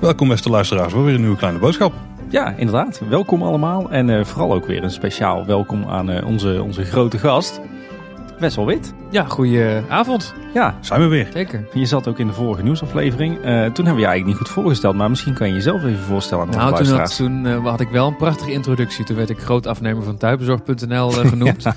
Welkom beste luisteraars, voor weer een nieuwe kleine boodschap. Ja, inderdaad. Welkom allemaal. En eh, vooral ook weer een speciaal welkom aan eh, onze, onze grote gast, Wessel Wit. Ja, goeie avond. Ja, Zijn we weer. Zeker. je zat ook in de vorige nieuwsaflevering. Eh, toen hebben we je eigenlijk niet goed voorgesteld, maar misschien kan je jezelf even voorstellen aan de Nou, toen, had, toen eh, had ik wel een prachtige introductie. Toen werd ik groot afnemer van thuisbezorg.nl eh, genoemd. ja.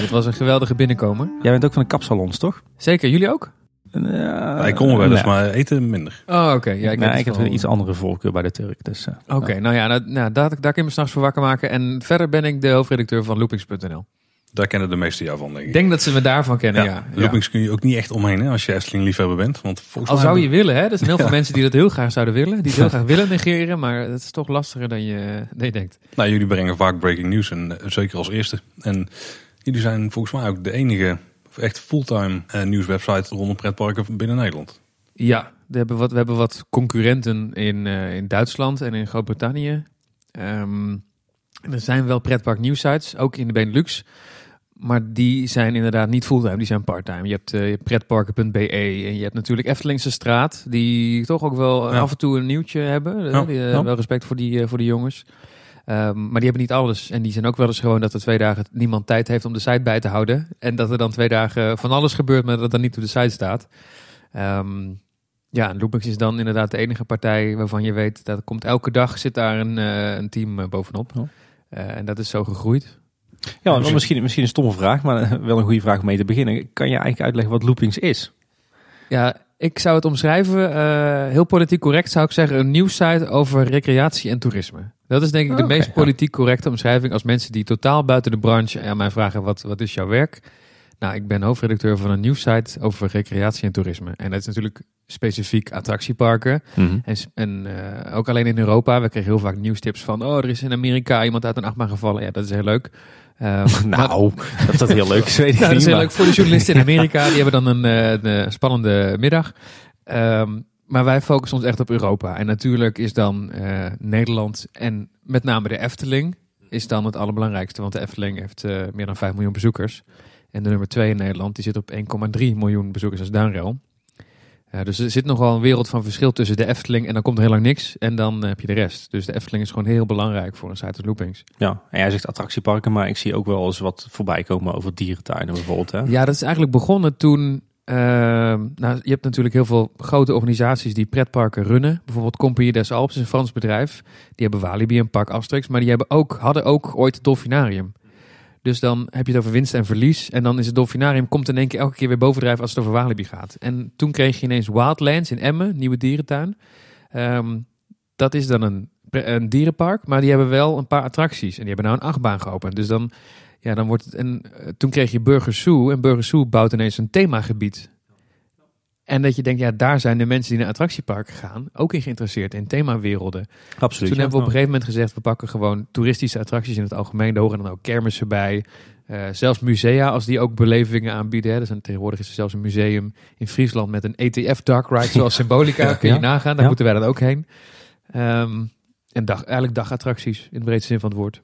dat was een geweldige binnenkomen. Jij bent ook van de kapsalons, toch? Zeker, jullie ook? Ja, Wij komen wel eens, nee. maar eten minder. Oh, oké. Ja, Ik, ik, nee, ik heb wel- een iets andere voorkeur bij de Turk. Dus, eh, Oké, nou ja, nou, nou, daar, daar kan ik me s'nachts voor wakker maken. En verder ben ik de hoofdredacteur van loopings.nl. Daar kennen de meesten jou van, denk ik. Ik denk dat ze me daarvan kennen, ja. ja. Loopings kun je ook niet echt omheen hè, als je Efteling liefhebber bent. Want volgens Al mij zou je willen, hè. Er zijn heel veel mensen die dat heel graag zouden willen. Die het heel graag willen negeren, maar het is toch lastiger dan je, dan je denkt. Nou, jullie brengen vaak breaking news en eh, zeker als eerste. En jullie zijn volgens mij ook de enige echt fulltime eh, nieuwswebsite rondom pretparken binnen Nederland. Ja, we hebben wat, we hebben wat concurrenten in, eh, in Duitsland en in Groot-Brittannië. Ehm, er zijn wel pretpark nieuwsites, ook in de Benelux. Maar die zijn inderdaad niet fulltime, die zijn parttime. Je hebt, eh, je hebt pretparken.be en je hebt natuurlijk Eftelingse Straat. Die toch ook wel Ja. af en toe een nieuwtje hebben. eh, Ja. Die, eh, Ja. Wel respect voor die, voor die jongens. Ehm, maar die hebben niet alles. En die zijn ook wel eens gewoon dat er twee dagen niemand tijd heeft om de site bij te houden. En dat er dan twee dagen van alles gebeurt, maar dat het dan niet op de site staat. Ehm, ja, en Loopings is dan inderdaad de enige partij waarvan je weet dat er komt elke dag zit daar een, een team bovenop. En dat is zo gegroeid. Ja, maar misschien, misschien een stomme vraag, maar eh, wel een goede vraag om mee te beginnen. Kan je eigenlijk uitleggen wat loopings is? Ja, ik zou het omschrijven, eh, heel politiek correct zou ik zeggen, een nieuwssite over recreatie en toerisme. Dat is denk ik de meest politiek correcte omschrijving als mensen die totaal buiten de branche aan mij vragen, wat, wat is jouw werk? Nou, ik ben hoofdredacteur van een nieuwssite over recreatie en toerisme. En dat is natuurlijk specifiek attractieparken. En, s- en eh, ook alleen in Europa. We kregen heel vaak nieuwstips van... oh, er is in Amerika iemand uit een achtbaan gevallen. Ja, dat is heel leuk. Ehm, maar- Nou, dat dat heel leuk is, weet ik nou, dat is heel maar- leuk voor de journalisten in Amerika. Die hebben dan een, eh, een, spannende middag. Ehm, maar wij focussen ons echt op Europa. En natuurlijk is dan eh, Nederland en met name de Efteling... is dan het allerbelangrijkste. Want de Efteling heeft meer dan 5 miljoen bezoekers. En de nummer 2 in Nederland die zit op 1,3 miljoen bezoekers als Duinrel. Eh, dus er zit nogal een wereld van verschil tussen de Efteling... en dan komt er heel lang niks. En dan eh, heb je de rest. Dus de Efteling is gewoon heel belangrijk voor een site als Loopings. Ja, en jij zegt attractieparken, maar ik zie ook wel eens wat voorbij komen over dierentuinen bijvoorbeeld. Hè? Ja, dat is eigenlijk begonnen toen. ehm, nou, je hebt natuurlijk heel veel grote organisaties die pretparken runnen. Bijvoorbeeld Compagnie des Alpes is een Frans bedrijf. Die hebben Walibi en Park Asterix. Maar die hebben ook, hadden ook ooit het Dolfinarium. Dus dan heb je het over winst en verlies. En dan is het Dolfinarium komt in één keer elke keer weer bovendrijven als het over Walibi gaat. En toen kreeg je ineens Wildlands in Emmen, nieuwe dierentuin. Ehm, dat is dan een, een dierenpark, maar die hebben wel een paar attracties. En die hebben nou een achtbaan geopend. Dus dan, ja, dan wordt het. En eh, toen kreeg je Burger Zoo. En Burger Zoo bouwt ineens een themagebied. En dat je denkt, ja, daar zijn de mensen die naar attractieparken gaan ook in geïnteresseerd in themawerelden. Absoluut. Toen hebben we op een gegeven moment gezegd, we pakken gewoon toeristische attracties in het algemeen. Daar horen dan ook kermissen bij. Eh, zelfs musea, als die ook belevingen aanbieden. Hè. Er zijn, tegenwoordig is er zelfs een museum in Friesland met een ETF dark ride, zoals Symbolica. Kun je nagaan, daar Ja. moeten wij dan ook heen. Ehm, en dag, eigenlijk dagattracties, in de breedste zin van het woord.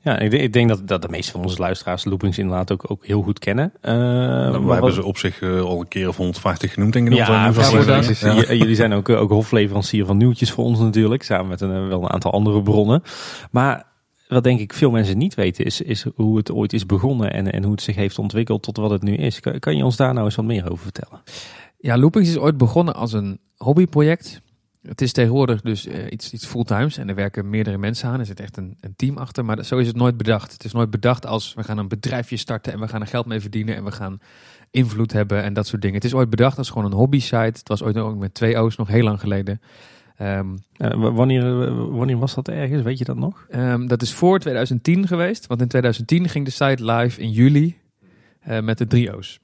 Ja, ik denk, ik denk dat, dat de meeste van onze luisteraars loopings inderdaad ook, ook heel goed kennen. Eh, Nou, maar we hebben ze op zich eh, al een keer of 150 genoemd denk ik. Ja, precies. Ja. J- Jullie zijn ook, ook hofleverancier van nieuwtjes voor ons natuurlijk. Samen met een, eh, wel een aantal andere bronnen. Maar wat denk ik veel mensen niet weten is, is hoe het ooit is begonnen. En, en hoe het zich heeft ontwikkeld tot wat het nu is. Kan, kan je ons daar nou eens wat meer over vertellen? Ja, Loopings is ooit begonnen als een hobbyproject. Het is tegenwoordig dus eh, iets, iets fulltimes en er werken meerdere mensen aan. Er zit echt een, een team achter, maar zo is het nooit bedacht. Het is nooit bedacht als we gaan een bedrijfje starten en we gaan er geld mee verdienen en we gaan invloed hebben en dat soort dingen. Het is ooit bedacht als gewoon een hobby site. Het was ooit ook met twee O's nog heel lang geleden. Ehm, Eh, wanneer, eh, wanneer was dat ergens? Weet je dat nog? Ehm, dat is voor 2010 geweest, want in 2010 ging de site live in juli met de drie O's.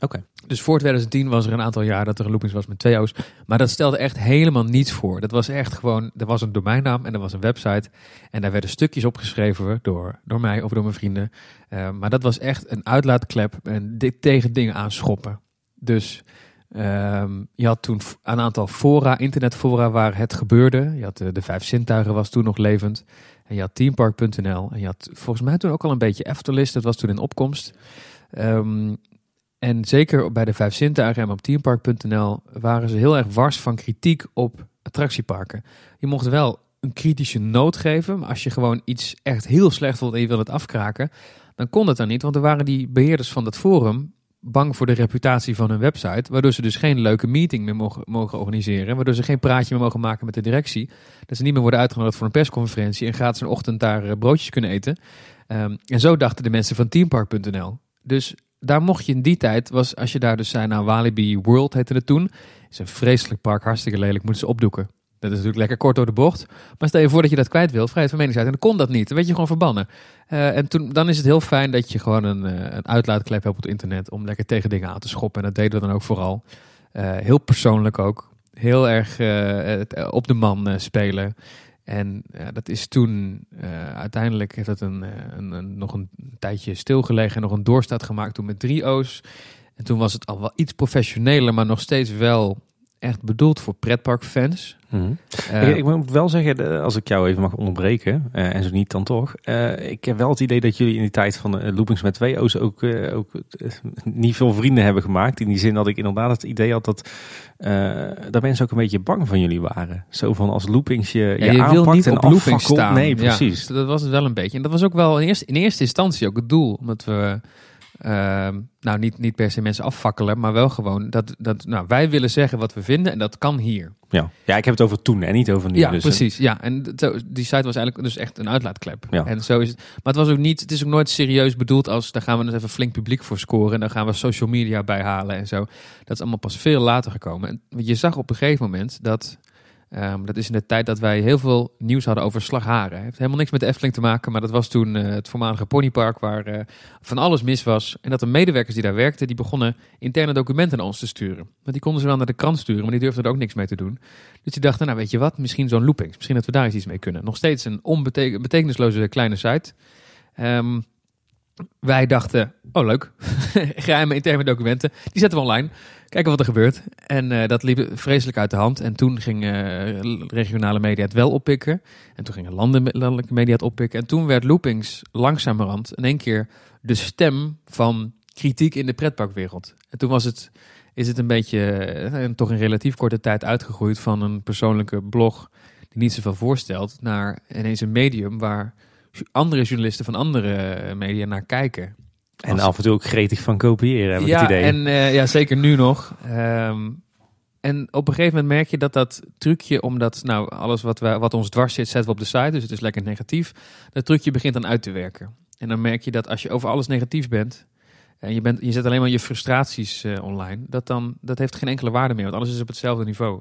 Oké. Dus voor 2010 was er een aantal jaar dat er een loopings was met twee O's. Maar dat stelde echt helemaal niets voor. Dat was echt gewoon, er was een domeinnaam en er was een website. En daar werden stukjes opgeschreven door, door mij of door mijn vrienden. Eh, maar dat was echt een uitlaatklep en dit tegen dingen aanschoppen. Dus ehm, je had toen een aantal fora, internetfora waar het gebeurde. Je had de, de vijf zintuigen was toen nog levend. En je had teampark.nl. En je had volgens mij toen ook al een beetje Efterlist. Dat was toen in opkomst. Ehm, en zeker bij de Vijf Zintuigen en op teampark.nl waren ze heel erg wars van kritiek op attractieparken. Je mocht wel een kritische noot geven, maar als je gewoon iets echt heel slecht vond en je wil het afkraken, dan kon dat dan niet. Want er waren die beheerders van dat forum bang voor de reputatie van hun website, waardoor ze dus geen leuke meeting meer mogen, mogen organiseren, waardoor ze geen praatje meer mogen maken met de directie, dat ze niet meer worden uitgenodigd voor een persconferentie en gratis een ochtend daar eh, broodjes kunnen eten. Ehm, en zo dachten de mensen van teampark.nl. Dus daar mocht je in die tijd, was als je daar dus zei, nou Walibi World heette het toen, is een vreselijk park, hartstikke lelijk, moeten ze opdoeken. Dat is natuurlijk lekker kort door de bocht. Maar stel je voor dat je dat kwijt wilt, vrijheid van meningsuiting, en dan kon dat niet. Dan werd je gewoon verbannen. Uh, en toen, dan is het heel fijn dat je gewoon een, uh, een uitlaatklep hebt op het internet om lekker tegen dingen aan te schoppen. En dat deden we dan ook vooral. Uh, heel persoonlijk ook. Heel erg op de man spelen. En dat is toen, uiteindelijk heeft dat een, een, een, nog een tijdje stilgelegen en nog een doorstaat gemaakt toen met drie O's. En toen was het al wel iets professioneler, maar nog steeds wel echt bedoeld voor pretparkfans. Mm uh, ik, ik, moet wel zeggen, als ik jou even mag onderbreken, uh, en zo niet dan toch. Uh, ik heb wel het idee dat jullie in die tijd van de loopings met twee O's ook, ook niet veel vrienden hebben gemaakt. In die zin dat ik inderdaad het idee had dat, dat mensen ook een beetje bang van jullie waren. Zo van als loopings je, ja, je, je wil niet en op loopings staan. Nee, precies. Ja, dat was het wel een beetje. En dat was ook wel in eerste, in eerste instantie ook het doel. Omdat we nou, niet, niet per se mensen afvakkelen, maar wel gewoon dat, dat nou, wij willen zeggen wat we vinden en dat kan hier. Ja, ja ik heb het over toen en niet over nu. Ja, dus, precies. Ja, en die site was eigenlijk dus echt een uitlaatklep. Ja. En zo is het. Maar het was ook niet, het is ook nooit serieus bedoeld als daar gaan we dus even flink publiek voor scoren en dan gaan we social media bij halen en zo. Dat is allemaal pas veel later gekomen. En je zag op een gegeven moment dat Um, dat is in de tijd dat wij heel veel nieuws hadden over slagharen. Het heeft helemaal niks met de Efteling te maken, maar dat was toen uh, het voormalige ponypark waar uh, van alles mis was. En dat de medewerkers die daar werkten, die begonnen interne documenten naar ons te sturen. Want die konden ze wel naar de krant sturen, maar die durfden er ook niks mee te doen. Dus die dachten, nou weet je wat, misschien zo'n loopings. Misschien dat we daar iets mee kunnen. Nog steeds een onbetekenisloze kleine site. Um, wij dachten, oh leuk, geheime interne documenten, die zetten we online. Kijken wat er gebeurt. En uh, dat liep vreselijk uit de hand. En toen gingen uh, regionale media het wel oppikken. En toen gingen landelijke media het oppikken. En toen werd Loopings langzamerhand in één keer de stem van kritiek in de pretparkwereld. En toen was het, is het een beetje, uh, toch in relatief korte tijd uitgegroeid van een persoonlijke blog die niet zoveel voorstelt, naar ineens een medium waar andere journalisten van andere media naar kijken. En af en toe ook gretig van kopiëren, heb ik ja, het idee. En, uh, ja, zeker nu nog. Um, en op een gegeven moment merk je dat dat trucje, omdat nou, alles wat, we, wat ons dwars zit, zetten we op de site, dus het is lekker negatief. Dat trucje begint dan uit te werken. En dan merk je dat als je over alles negatief bent, en je, bent, je zet alleen maar je frustraties uh, online, dat, dan, dat heeft geen enkele waarde meer, want alles is op hetzelfde niveau.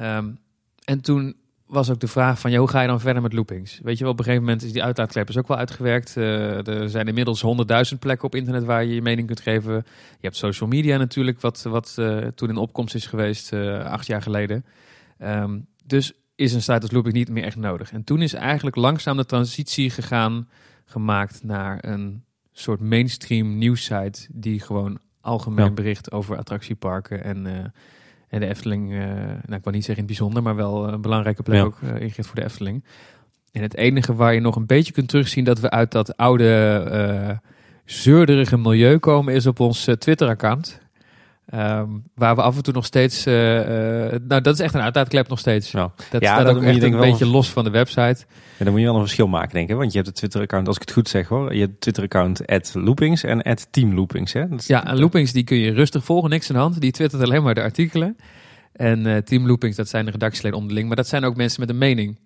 Um, en toen was ook de vraag van, ja, hoe ga je dan verder met loopings? Weet je wel, op een gegeven moment is die uitlaatklep is ook wel uitgewerkt. Uh, er zijn inmiddels honderdduizend plekken op internet waar je je mening kunt geven. Je hebt social media natuurlijk, wat, wat uh, toen in opkomst is geweest, uh, acht jaar geleden. Um, dus is een site als looping niet meer echt nodig. En toen is eigenlijk langzaam de transitie gegaan, gemaakt naar een soort mainstream nieuwssite die gewoon algemeen ja. bericht over attractieparken en en de Efteling, uh, nou ik wil niet zeggen in het bijzonder, maar wel een belangrijke plek ja. ook uh, ingericht voor de Efteling. En het enige waar je nog een beetje kunt terugzien dat we uit dat oude zeurderige milieu komen, is op ons Twitter-account. Um, waar we af en toe nog steeds. Uh, uh, nou, dat is echt een uitlaatklep nog steeds. Ja, dat ja, staat dat ook echt een beetje een... los van de website. Ja, dan moet je wel een verschil maken, denk ik. Want je hebt het Twitter-account, als ik het goed zeg hoor. Je hebt Twitter-account loopings en teamloopings. Hè? Is, ja, en loopings die kun je rustig volgen, niks aan de hand. Die twittert alleen maar de artikelen. En uh, teamloopings, dat zijn de redactieleden onderling. Maar dat zijn ook mensen met een mening.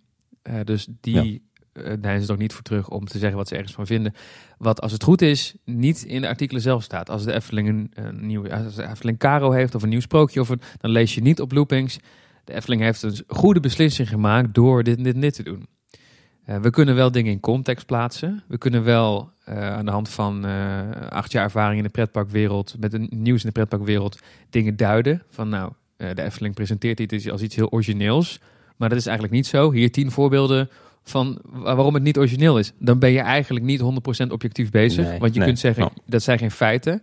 dus die. Uh, daar is het ook niet voor terug om te zeggen wat ze ergens van vinden. Wat als het goed is, niet in de artikelen zelf staat. Als de Efteling een, een nieuw, als de Efteling Caro heeft of een nieuw sprookje, of een, dan lees je niet op loopings. De Efteling heeft een goede beslissing gemaakt door dit en dit, dit te doen. Uh, we kunnen wel dingen in context plaatsen. We kunnen wel uh, aan de hand van acht jaar ervaring in de pretparkwereld, met een nieuws in de pretparkwereld, dingen duiden. Van nou, de Efteling presenteert dit als iets heel origineels. Maar dat is eigenlijk niet zo. Hier tien voorbeelden van waarom het niet origineel is, dan ben je eigenlijk niet 100% objectief bezig. Nee, want je nee, kunt zeggen, no. dat zijn geen feiten.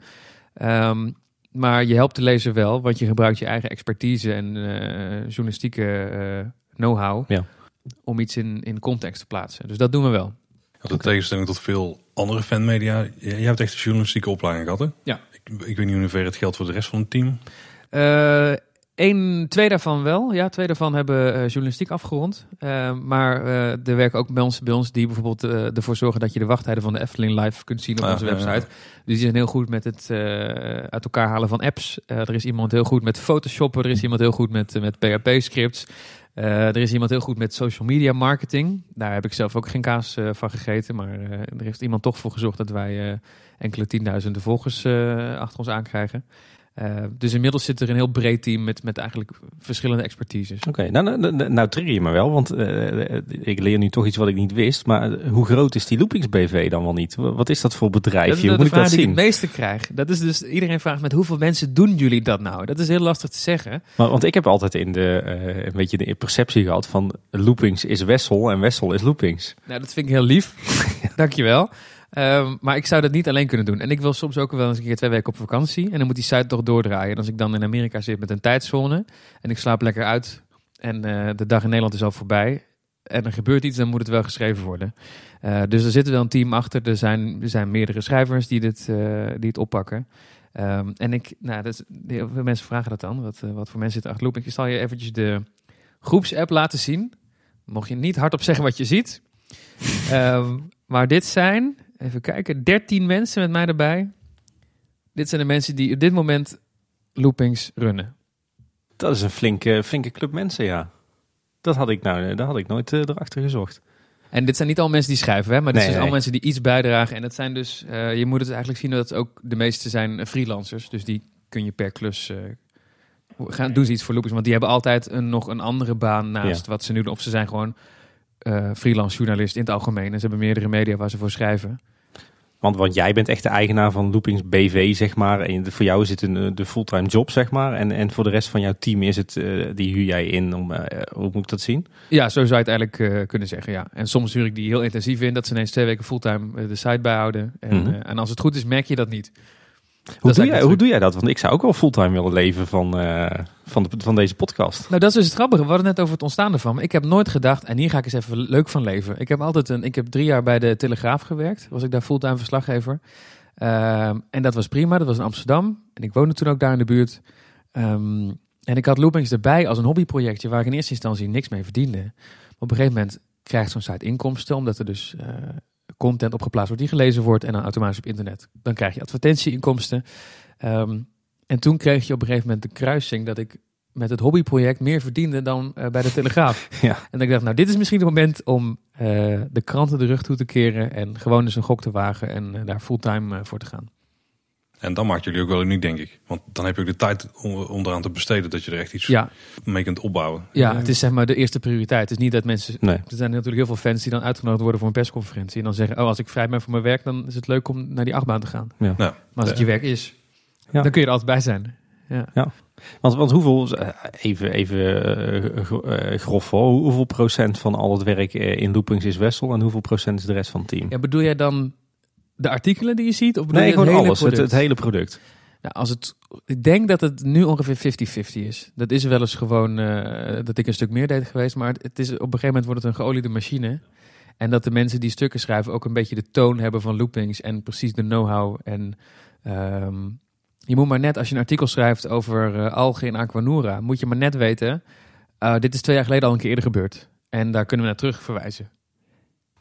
Um, maar je helpt de lezer wel, want je gebruikt je eigen expertise en uh, journalistieke uh, know-how ja. om iets in, in context te plaatsen. Dus dat doen we wel. In tegenstelling tot veel andere fanmedia, j- jij hebt echt een journalistieke opleiding gehad, hè? Ja. Ik, ik weet niet in hoeverre het geldt voor de rest van het team. Eh een, twee daarvan wel. Ja, twee daarvan hebben eh, journalistiek afgerond. Eh, maar eh, er werken ook mensen bij ons die bijvoorbeeld eh, ervoor zorgen dat je de wachttijden van de Efteling live kunt zien op Ah, onze ja. website. Dus die zijn heel goed met het uit elkaar halen van apps. Er is iemand heel goed met photoshoppen. Er is iemand heel goed met, met PHP-scripts. Er is iemand heel goed met social media marketing. Daar heb ik zelf ook geen kaas van gegeten. Maar er heeft iemand toch voor gezorgd dat wij enkele tienduizenden volgers achter ons aankrijgen. Eh, dus inmiddels zit er een heel breed team met, met eigenlijk verschillende expertises. Oké, nou, nou, nou, nou trigger je me wel, want eh, ik leer nu toch iets wat ik niet wist. Maar eh, hoe groot is die Loopings BV dan wel niet? Wat is dat voor Dat bedrijfje? de Hoe moet ik dat die ik zien? het meeste krijg. Dat is dus, iedereen vraagt met hoeveel mensen doen jullie dat nou? Dat is heel lastig te zeggen. Maar, want ik heb altijd in de, eh, een beetje de perceptie gehad van Loopings is Wessel en Wessel is Loopings. Nou, dat vind ik heel lief. Dankjewel. Ehm maar ik zou dat niet alleen kunnen doen. En ik wil soms ook wel eens een keer twee weken op vakantie. En dan moet die site toch doordraaien. En als ik dan in Amerika zit met een tijdzone. En ik slaap lekker uit. En eh, de dag in Nederland is al voorbij. En er gebeurt iets, dan moet het wel geschreven worden. Eh, dus er zit wel een team achter. Er zijn, er zijn meerdere schrijvers die, dit, eh, die het oppakken. Ehm, en ik, nou, dat is, heel veel mensen vragen dat dan. Wat, wat voor mensen zitten achter Looping. Ik zal je eventjes de groepsapp laten zien. Mocht je niet hardop zeggen wat je ziet. Ehm, maar dit zijn, even kijken, 13 mensen met mij erbij. Dit zijn de mensen die op dit moment loopings runnen. Dat is een flinke, flinke club mensen, ja. Dat had ik, nou, dat had ik nooit eh, erachter gezocht. En dit zijn niet al mensen die schrijven, hè, maar dit Nee, zijn nee. al mensen die iets bijdragen. En dat zijn dus, eh, je moet het eigenlijk zien dat ook de meeste zijn eh, freelancers. Dus die kun je per klus, eh, gaan, doen ze iets voor loopings. Want die hebben altijd een, nog een andere baan naast wat ze nu doen. Of ze zijn gewoon eh, freelance journalist in het algemeen. En ze hebben meerdere media waar ze voor schrijven. Want, want jij bent echt de eigenaar van Loopings BV, zeg maar. En voor jou is het een, eh, de fulltime job, zeg maar. En, en voor de rest van jouw team is het, eh, die huur jij in om, eh, hoe moet ik dat zien? Ja, zo zou je het eigenlijk kunnen zeggen, ja. En soms huur ik die heel intensief in, dat ze ineens twee weken fulltime de site bijhouden. En, Mhm. en als het goed is, merk je dat niet. Hoe doe, jij, hoe doe jij dat? Want ik zou ook wel fulltime willen leven van, eh, van, de, van deze podcast. Nou, dat is dus het grappige. We hadden net over het ontstaan ervan. Ik heb nooit gedacht, en hier ga ik eens even leuk van leven. Ik heb altijd een, ik heb drie jaar bij de Telegraaf gewerkt. Was ik daar fulltime verslaggever. Ehm, en dat was prima. Dat was in Amsterdam. En ik woonde toen ook daar in de buurt. Ehm, en ik had loopings erbij als een hobbyprojectje waar ik in eerste instantie niks mee verdiende. Maar op een gegeven moment krijgt zo'n site inkomsten, omdat er dus eh, content opgeplaatst wordt die gelezen wordt en dan automatisch op internet. Dan krijg je advertentieinkomsten. Ehm, en toen kreeg je op een gegeven moment de kruising dat ik met het hobbyproject meer verdiende dan eh, bij de Telegraaf. Ja. En ik dacht, nou, dit is misschien het moment om eh, de kranten de rug toe te keren en gewoon eens een gok te wagen en eh, daar fulltime voor te gaan. En dan maakt jullie ook wel uniek, denk ik. Want dan heb je ook de tijd om, om eraan te besteden dat je er echt iets Ja, mee kunt opbouwen. ja, het is zeg maar de eerste prioriteit. Het is niet dat mensen... Nee. Er zijn natuurlijk heel veel fans die dan uitgenodigd worden voor een persconferentie. En dan zeggen, oh, als ik vrij ben voor mijn werk, dan is het leuk om naar die achtbaan te gaan. Ja. Nou, Maar als het je werk is, Ja. dan kun je er altijd bij zijn. Ja. Want, want hoeveel, eh, even, even eh, eh, grof hoor, hoeveel procent van al het werk in Loopings is Wessel en hoeveel procent is de rest van het team? ja, bedoel jij dan de artikelen die je ziet? Of nee, gewoon hele alles, het, hele product. Nou, als het, ik denk dat het nu ongeveer 50-50 is. Dat is wel eens gewoon eh, dat ik een stuk meer deed geweest. Maar het, het is, op een gegeven moment wordt het een geoliede machine. En dat de mensen die stukken schrijven ook een beetje de toon hebben van loopings. En precies de know-how. En ehm, je moet maar net, als je een artikel schrijft over eh algen in Aquanura, moet je maar net weten, eh, dit is twee jaar geleden al een keer eerder gebeurd. En daar kunnen we naar terug verwijzen.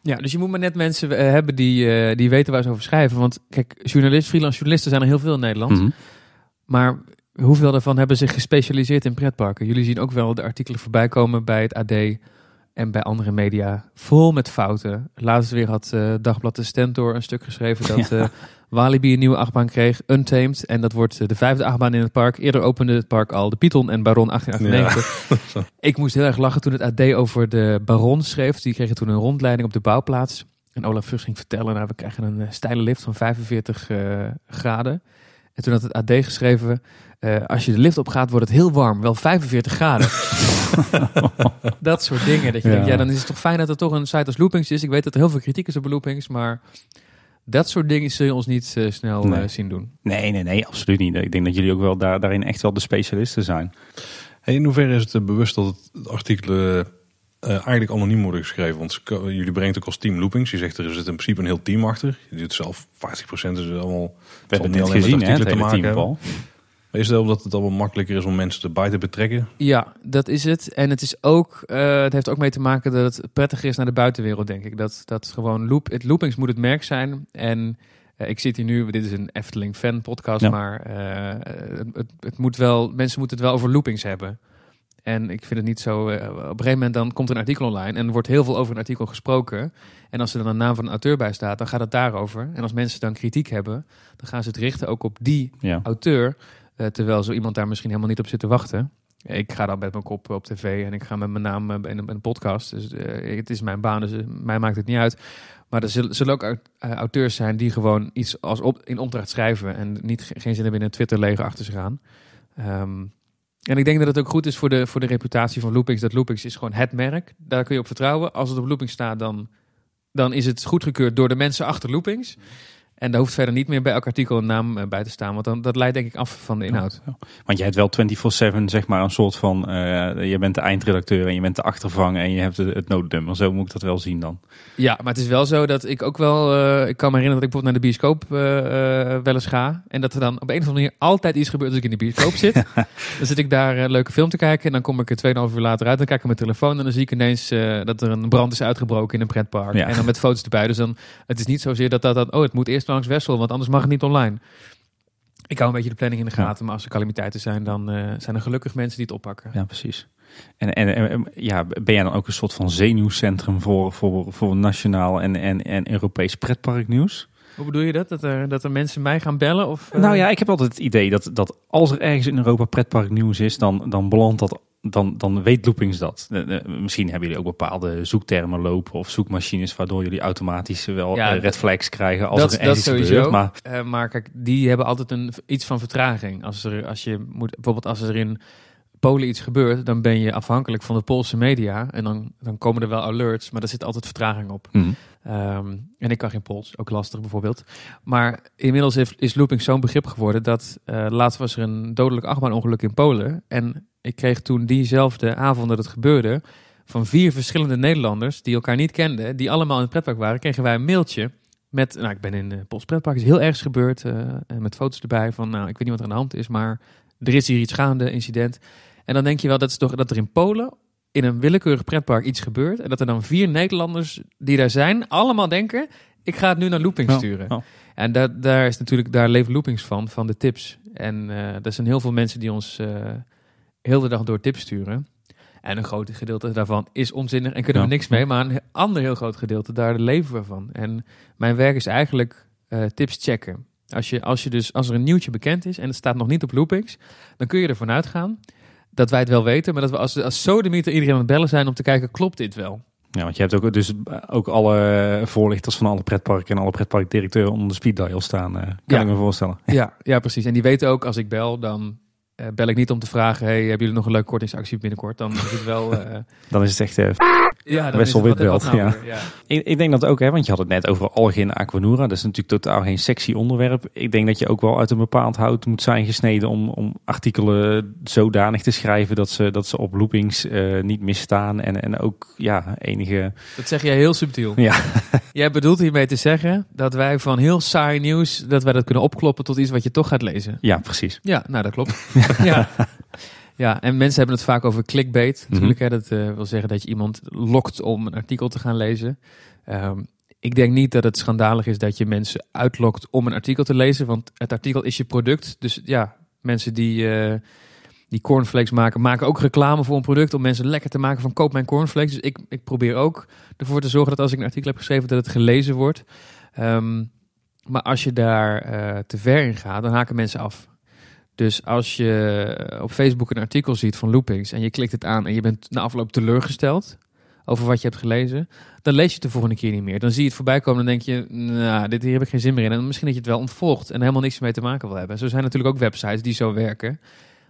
Ja, dus je moet maar net mensen eh, hebben die, eh, die weten waar ze over schrijven. Want kijk, journalist, freelance journalisten zijn er heel veel in Nederland. Mhm. Maar hoeveel daarvan hebben zich gespecialiseerd in pretparken? Jullie zien ook wel de artikelen voorbij komen bij het AD en bij andere media. Vol met fouten. Laatst weer had eh, Dagblad de Stentor een stuk geschreven dat eh, Walibi een nieuwe achtbaan kreeg, Untamed. En dat wordt eh, de vijfde achtbaan in het park. Eerder opende het park al de Python en Baron 1898. Ik moest heel erg lachen toen het AD over de Baron schreef. Die kregen toen een rondleiding op de bouwplaats. En Olaf Vus ging vertellen, nou, we krijgen een steile lift van 45 eh, graden. En toen had het AD geschreven, eh, als je de lift op gaat, wordt het heel warm. Wel 45 graden. dat soort dingen. Dat je Ja. denkt, ja, dan is het toch fijn dat er toch een site als Loopings is. Ik weet dat er heel veel kritiek is op Loopings, maar dat soort dingen zul je ons niet eh, snel eh, zien doen. Nee, nee, nee, absoluut niet. Ik denk dat jullie ook wel daar, daarin echt wel de specialisten zijn. Hey, in hoeverre is het bewust dat het artikelen eh, eigenlijk anoniem worden geschreven. Want jullie brengen het ook als team loopings. Je zegt er zit in principe een heel team achter. Je doet zelf 50% is allemaal... We hebben niet het met gezien, hè, het te hele maken team. Maar Is het omdat het allemaal makkelijker is om mensen erbij te betrekken? Ja, dat is het. En het, is ook, eh, het heeft ook mee te maken dat het prettiger is naar de buitenwereld, denk ik. Dat, dat gewoon loop, het loopings moet het merk zijn. En eh, ik zit hier nu, dit is een Efteling fan podcast, Ja. maar eh, het, het, moet wel, mensen moeten het wel over loopings hebben. En ik vind het niet zo. op een gegeven moment dan komt een artikel online en er wordt heel veel over een artikel gesproken. En als er dan een naam van een auteur bij staat, dan gaat het daarover. En als mensen dan kritiek hebben, dan gaan ze het richten ook op die Ja. auteur. Eh, terwijl zo iemand daar misschien helemaal niet op zit te wachten. Ik ga dan met mijn kop op tv en ik ga met mijn naam eh, in een, podcast. Dus eh, het is mijn baan, dus mij maakt het niet uit. Maar er zullen, ook aut- auteurs zijn die gewoon iets als op, in opdracht schrijven en niet ge- geen zin hebben in een Twitter-leger achter zich aan. Ehm, en ik denk dat het ook goed is voor de, voor de reputatie van Loopings. Dat Loopings is gewoon het merk. Daar kun je op vertrouwen. Als het op Loopings staat, dan, dan is het goedgekeurd door de mensen achter Loopings. En daar hoeft verder niet meer bij elk artikel een naam eh, bij te staan. Want dan, dat leidt denk ik af van de inhoud. Want jij hebt wel 24-7 zeg maar een soort van, eh, je bent de eindredacteur en je bent de achtervanger en je hebt het, het noodnummer. Zo moet ik dat wel zien dan. Ja, maar het is wel zo dat ik ook wel... eh, ik kan me herinneren dat ik bijvoorbeeld naar de bioscoop wel eens ga. En dat er dan op een of andere manier altijd iets gebeurt als ik in de bioscoop zit. dan zit ik daar een leuke film te kijken. En dan kom ik er 2,5 uur later uit. Dan kijk ik op mijn telefoon en dan zie ik ineens dat er een brand is uitgebroken in een pretpark. Ja. En dan met foto's erbij. Dus dan, het is niet zozeer dat dat... dat oh, het moet eerst langs Wessel, want anders mag het niet online. Ik hou een beetje de planning in de Ja. gaten. Maar als er calamiteiten zijn, dan eh, zijn er gelukkig mensen die het oppakken. Ja, precies. En, en, en ja, ben jij dan ook een soort van zenuwcentrum voor, voor, voor nationaal en, en, en Europees pretparknieuws? Hoe bedoel je dat? Dat er, dat er mensen mij gaan bellen? Of, eh? Nou ja, ik heb altijd het idee dat, dat als er ergens in Europa pretparknieuws is, dan, dan belandt dat, dan, dan weet Loopings dat. Eh, eh, Misschien hebben jullie ook bepaalde zoektermen lopen of zoekmachines waardoor jullie automatisch wel Ja, eh, red flags krijgen als dat, er dat sowieso. gebeurt. Maar maar kijk, die hebben altijd een, iets van vertraging. Als er, als je moet, bijvoorbeeld als er in Polen iets gebeurt, dan ben je afhankelijk van de Poolse media. En dan, dan komen er wel alerts, maar er zit altijd vertraging op. hm, Ehm, en ik kan geen Pools, ook lastig bijvoorbeeld. Maar inmiddels heeft, is looping zo'n begrip geworden dat eh, laatst was er een dodelijk achtbaanongeluk in Polen. En ik kreeg toen diezelfde avond dat het gebeurde van vier verschillende Nederlanders die elkaar niet kenden, die allemaal in het pretpark waren, kregen wij een mailtje met, nou ik ben in de Pools pretpark, is heel ergs gebeurd, eh, en met foto's erbij van, nou ik weet niet wat er aan de hand is, maar er is hier iets gaande, incident. En dan denk je wel, dat, is toch, dat er in Polen in een willekeurig pretpark iets gebeurt. En dat er dan vier Nederlanders die daar zijn, allemaal denken: ik ga het nu naar Loopings sturen. En daar, daar is natuurlijk, daar leven Loopings van, van de tips. En eh er zijn heel veel mensen die ons eh heel de dag door tips sturen. En een groot gedeelte daarvan is onzinnig en kunnen we niks mee. Maar een ander heel groot gedeelte, daar leven we van. En mijn werk is eigenlijk eh, tips checken. Als, je, als, je dus, als er een nieuwtje bekend is en het staat nog niet op Loopings, dan kun je ervan uitgaan dat wij het wel weten, maar dat we als, als sodemieter iedereen aan het bellen zijn om te kijken, klopt dit wel? Ja, want je hebt ook, dus ook alle voorlichters van alle pretparken en alle pretparkdirecteuren onder de speed dial staan. eh, kan Ja. ik me voorstellen. Ja, ja, precies. En die weten ook, als ik bel, dan eh, bel ik niet om te vragen, hey, hebben jullie nog een leuke kortingsactie binnenkort? Dan is het wel... eh, Dan is het echt... ja, het, wat- Witbelt, nou ja. ik, ik denk dat ook, hè, want je had het net over algen en aquanura. Dat is natuurlijk totaal geen sexy onderwerp. Ik denk dat je ook wel uit een bepaald hout moet zijn gesneden om, om artikelen zodanig te schrijven dat ze, dat ze op loopings eh, niet misstaan. En, en ook ja, enige... Dat zeg jij heel subtiel. Ja. Jij bedoelt hiermee te zeggen dat wij van heel saai nieuws, dat wij dat kunnen opkloppen tot iets wat je toch gaat lezen. Ja, precies. Ja, nou dat klopt. ja. Ja, en mensen hebben het vaak over clickbait. Mhm. Natuurlijk, hè, dat eh, wil zeggen dat je iemand lokt om een artikel te gaan lezen. Ehm, ik denk niet dat het schandalig is dat je mensen uitlokt om een artikel te lezen, want het artikel is je product. Dus ja, mensen die, eh, die cornflakes maken, maken ook reclame voor een product om mensen lekker te maken van koop mijn cornflakes. Dus ik, ik probeer ook ervoor te zorgen dat als ik een artikel heb geschreven, dat het gelezen wordt. Ehm, maar als je daar eh, te ver in gaat, dan haken mensen af. Dus als je op Facebook een artikel ziet van loopings en je klikt het aan en je bent na afloop teleurgesteld over wat je hebt gelezen, dan lees je het de volgende keer niet meer. Dan zie je het voorbij komen en denk je, nou, dit hier heb ik geen zin meer in. En misschien dat je het wel ontvolgt en helemaal niks mee te maken wil hebben. Zo zijn natuurlijk ook websites die zo werken,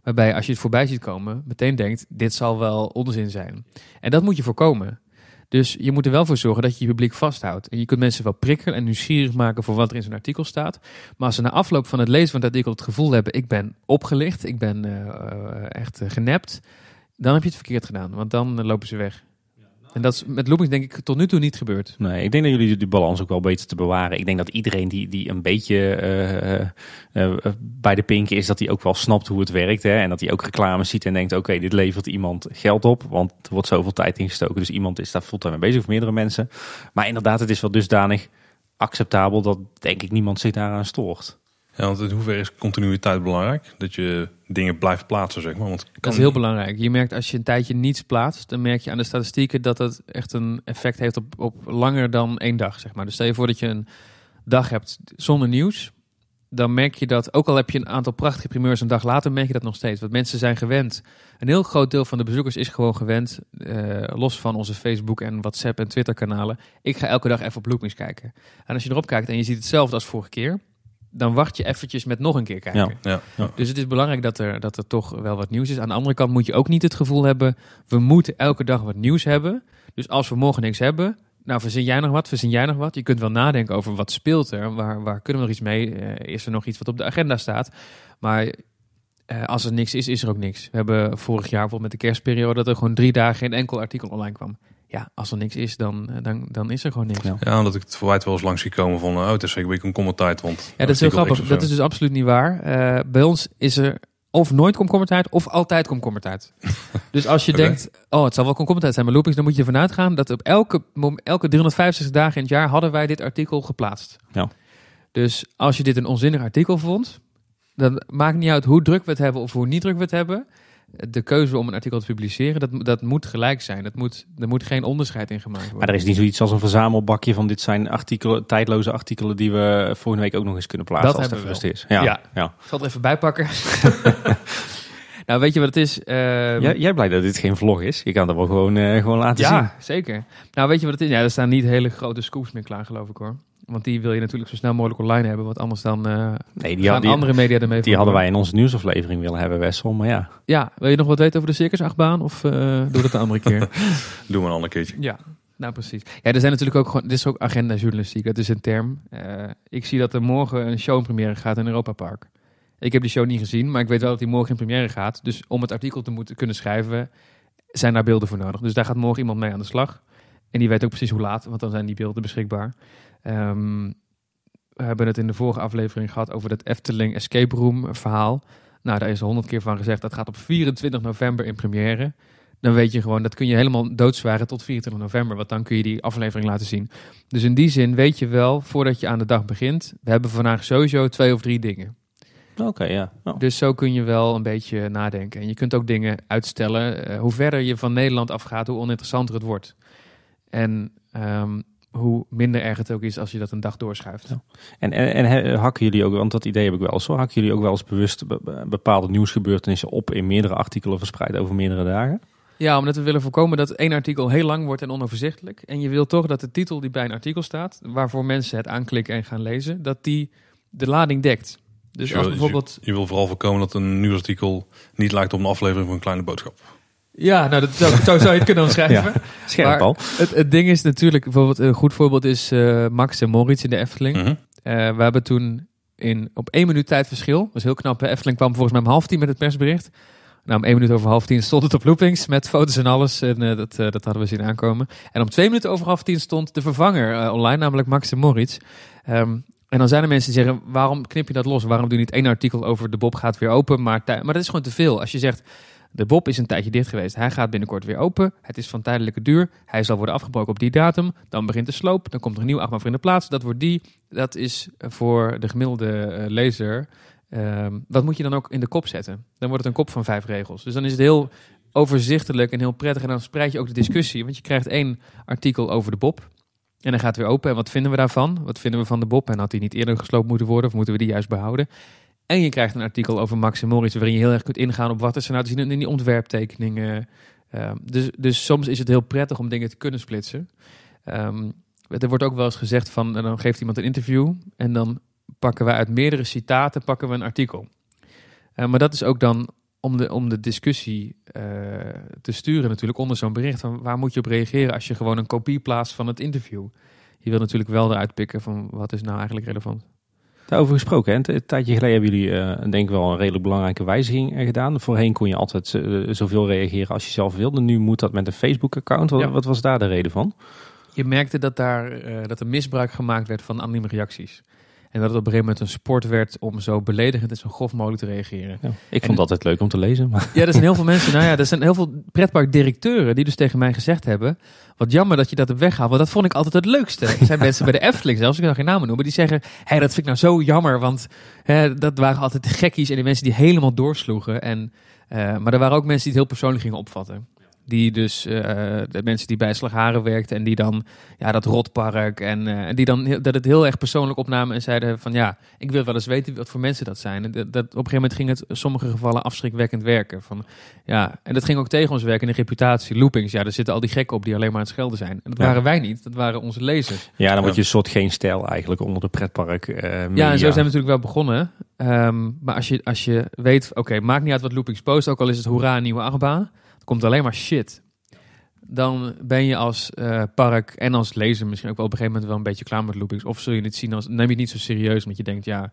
waarbij als je het voorbij ziet komen, meteen denkt, dit zal wel onzin zijn. En dat moet je voorkomen. Dus je moet er wel voor zorgen dat je je publiek vasthoudt. En je kunt mensen wel prikkelen en nieuwsgierig maken voor wat er in zo'n artikel staat. Maar als ze na afloop van het lezen van dat artikel het gevoel hebben: ik ben opgelicht, ik ben eh, eh, echt eh, genept, dan heb je het verkeerd gedaan. Want dan lopen ze weg. En dat is met loopings denk ik tot nu toe niet gebeurd. Nee, ik denk dat jullie die balans ook wel beter te bewaren. Ik denk dat iedereen die, die een beetje eh, eh, eh, bij de pink is, dat hij ook wel snapt hoe het werkt. Hè? En dat hij ook reclames ziet en denkt, oké, dit levert iemand geld op. Want er wordt zoveel tijd ingestoken. Dus iemand is daar fulltime mee bezig, of meerdere mensen. Maar inderdaad, het is wel dusdanig acceptabel dat denk ik niemand zich daaraan stoort. Ja, want in hoeverre is continuïteit belangrijk? Dat je dingen blijft plaatsen, zeg maar. Want kan... Dat is heel belangrijk. Je merkt als je een tijdje niets plaatst, dan merk je aan de statistieken dat het echt een effect heeft op, op langer dan één dag, zeg maar. Dus stel je voor dat je een dag hebt zonder nieuws, dan merk je dat, ook al heb je een aantal prachtige primeurs een dag later, merk je dat nog steeds. Want mensen zijn gewend. Een heel groot deel van de bezoekers is gewoon gewend, eh, los van onze Facebook en WhatsApp en Twitter kanalen. Ik ga elke dag even op Loopings kijken. En als je erop kijkt en je ziet hetzelfde als vorige keer, dan wacht je eventjes met nog een keer kijken. Ja. Ja, ja. Dus het is belangrijk dat er, dat er toch wel wat nieuws is. Aan de andere kant moet je ook niet het gevoel hebben, we moeten elke dag wat nieuws hebben. Dus als we morgen niks hebben, nou verzin jij nog wat, verzin jij nog wat. Je kunt wel nadenken over wat speelt er, waar, waar kunnen we nog iets mee, Eh, is er nog iets wat op de agenda staat. Maar eh, als er niks is, is er ook niks. We hebben vorig jaar bijvoorbeeld met de kerstperiode dat er gewoon drie dagen geen enkel artikel online kwam. Ja, als er niks is, dan, eh, dan, dan is er gewoon niks. Ja. Ja. Ja, omdat ik het verwijt wel eens langs zie komen van... Oh, het is zeker weer een komkommertijd, want... dat is heel grappig. Dat is dus absoluut niet waar. Eh, bij ons is er of nooit komkommertijd of altijd komkommertijd. dus als je denkt, oh, het zal wel komkommertijd zijn bij Loopings, dan moet je ervan uitgaan dat op elke, elke 365 dagen in het jaar hadden wij dit artikel geplaatst. Ja. Dus als je dit een onzinnig artikel vond, dan maakt niet uit hoe druk we het hebben of hoe niet druk we het hebben. De keuze om een artikel te publiceren, dat, dat moet gelijk zijn. Dat moet, er moet geen onderscheid in gemaakt worden. Maar er is niet zoiets als een verzamelbakje van dit zijn artikelen, tijdloze artikelen die we volgende week ook nog eens kunnen plaatsen Dat als het rust is. Ja, Ja. ja. Ik zal het even bijpakken. nou, weet je wat het is? Ehm, Jij, jij blij dat dit geen vlog is? Je kan het wel gewoon, eh, gewoon laten zien. Ja, zeker. Nou, weet je wat het is? Ja, er staan niet hele grote scoops meer klaar, geloof ik hoor. Want die wil je natuurlijk zo snel mogelijk online hebben, want anders dan eh Nee, die, gaan had- die, andere media ermee die hadden wij in onze nieuwsaflevering willen hebben, Wessel. Maar ja, Ja, wil je nog wat weten over de circusachtbaan of eh doe dat een andere keer? Doen we een ander keertje. ja, nou precies. Ja, er zijn natuurlijk ook gewoon, dit is ook agenda journalistiek, dat is een term. Eh, ik zie dat er morgen een show in première gaat in Europa Park. Ik heb die show niet gezien, maar ik weet wel dat die morgen in première gaat. Dus om het artikel te moeten kunnen schrijven, zijn daar beelden voor nodig. Dus daar gaat morgen iemand mee aan de slag. En die weet ook precies hoe laat, want dan zijn die beelden beschikbaar. Ehm, we hebben het in de vorige aflevering gehad over het Efteling Escape Room verhaal. Nou, daar is honderd keer van gezegd, dat gaat op 24 november in première. Dan weet je gewoon, dat kun je helemaal doodzwaren tot 24 november, want dan kun je die aflevering laten zien. Dus in die zin weet je wel, voordat je aan de dag begint, we hebben vandaag sowieso twee of drie dingen. oké, ja. Oh. Dus zo kun je wel een beetje nadenken. En je kunt ook dingen uitstellen. Eh, hoe verder je van Nederland afgaat, hoe oninteressanter het wordt. En ehm, hoe minder erg het ook is als je dat een dag doorschuift. Ja. En, en, hakken jullie ook, want dat idee heb ik wel eens hoor, hakken jullie ook wel eens bewust be- be- bepaalde nieuwsgebeurtenissen op in meerdere artikelen verspreid over meerdere dagen? Ja, omdat we willen voorkomen dat één artikel heel lang wordt en onoverzichtelijk. En je wil toch dat de titel die bij een artikel staat, waarvoor mensen het aanklikken en gaan lezen, dat die de lading dekt. Dus je, als wil- bijvoorbeeld... je wil vooral voorkomen dat een nieuwsartikel niet lijkt op een aflevering van een kleine boodschap. Ja, nou, dat, zo, zo zou je het kunnen omschrijven. Scherp Maar- al. Het, het ding is natuurlijk, bijvoorbeeld een goed voorbeeld is eh, Max en Moritz in de Efteling. Mhm. Eh, we hebben toen in, op één minuut tijdverschil, dat was heel knap. hè. Efteling kwam volgens mij om half tien met het persbericht. Nou, om één minuut over half tien stond het op loopings met foto's en alles. En eh, dat, dat hadden we zien aankomen. En om twee minuten over half tien stond de vervanger online, namelijk Max en Moritz. Ehm, en dan zijn er mensen die zeggen, waarom knip je dat los? Waarom doe je niet één artikel over de Bob gaat weer open? Maar, maar dat is gewoon te veel. Als je zegt, de Bob is een tijdje dicht geweest. Hij gaat binnenkort weer open. Het is van tijdelijke duur. Hij zal worden afgebroken op die datum. Dan begint de sloop. Dan komt er een nieuw achtbaan voor in de plaats. Dat wordt die. Dat is voor de gemiddelde eh, lezer. ehm, dat moet je dan ook in de kop zetten. Dan wordt het een kop van vijf regels. Dus dan is het heel overzichtelijk en heel prettig. En dan spreid je ook de discussie. Want je krijgt één artikel over de Bob. En dan gaat het weer open. En wat vinden we daarvan? Wat vinden we van de Bob? En had hij niet eerder gesloopt moeten worden? Of moeten we die juist behouden? En je krijgt een artikel over Max Moritz, waarin je heel erg kunt ingaan op wat is er nou te zien in die ontwerptekeningen. Ehm, dus, dus soms is het heel prettig om dingen te kunnen splitsen. Ehm, er wordt ook wel eens gezegd van, en dan geeft iemand een interview en dan pakken we uit meerdere citaten pakken we een artikel. Eh, maar dat is ook dan om de, om de discussie eh, te sturen natuurlijk onder zo'n bericht. Van waar moet je op reageren als je gewoon een kopie plaatst van het interview? Je wil natuurlijk wel eruit pikken van wat is nou eigenlijk relevant. Daarover gesproken, hè? een tijdje geleden hebben jullie uh, denk ik wel een redelijk belangrijke wijziging eh, gedaan. Voorheen kon je altijd uh, zoveel reageren als je zelf wilde. Nu moet dat met een Facebook-account. Wat, wat, was daar de reden van? Je merkte dat, daar, dat er misbruik gemaakt werd van anonieme reacties. En dat het op een gegeven moment een sport werd om zo beledigend en zo grof mogelijk te reageren. Ja, ik vond het altijd leuk om te lezen. Maar. Ja, er zijn heel veel mensen, nou ja, er zijn heel veel pretparkdirecteuren die dus tegen mij gezegd hebben, wat jammer dat je dat hebt weggehaald, want dat vond ik altijd het leukste. Er zijn mensen bij de Efteling zelfs, ik kan geen namen noemen, die zeggen, hé, hey, dat vind ik nou zo jammer, want hè, dat waren altijd de gekkies en die mensen die helemaal doorsloegen. En, uh, maar er waren ook mensen die het heel persoonlijk gingen opvatten. Die dus, uh, de mensen die bij Slagharen werkten en die dan, ja, dat rotpark en uh, die dan dat het heel erg persoonlijk opnamen en zeiden van ja, ik wil wel eens weten wat voor mensen dat zijn. En dat, dat, op een gegeven moment ging het in sommige gevallen afschrikwekkend werken. Van, ja, en dat ging ook tegen ons werken in de reputatie. Loopings, ja, er zitten al die gekken op die alleen maar aan het schelden zijn. En dat waren wij niet, dat waren onze lezers. Ja, dan word je een soort geen stijl eigenlijk onder de pretpark. Uh, ja, en zo zijn we natuurlijk wel begonnen. Um, maar als je, als je weet, oké, maakt niet uit wat Loopings post, ook al is het hoera, nieuwe achtbaan komt alleen maar shit. Dan ben je als uh, park en als lezer misschien ook wel op een gegeven moment wel een beetje klaar met loopings. Of zul je het zien als, neem je het niet zo serieus, omdat je denkt, ja...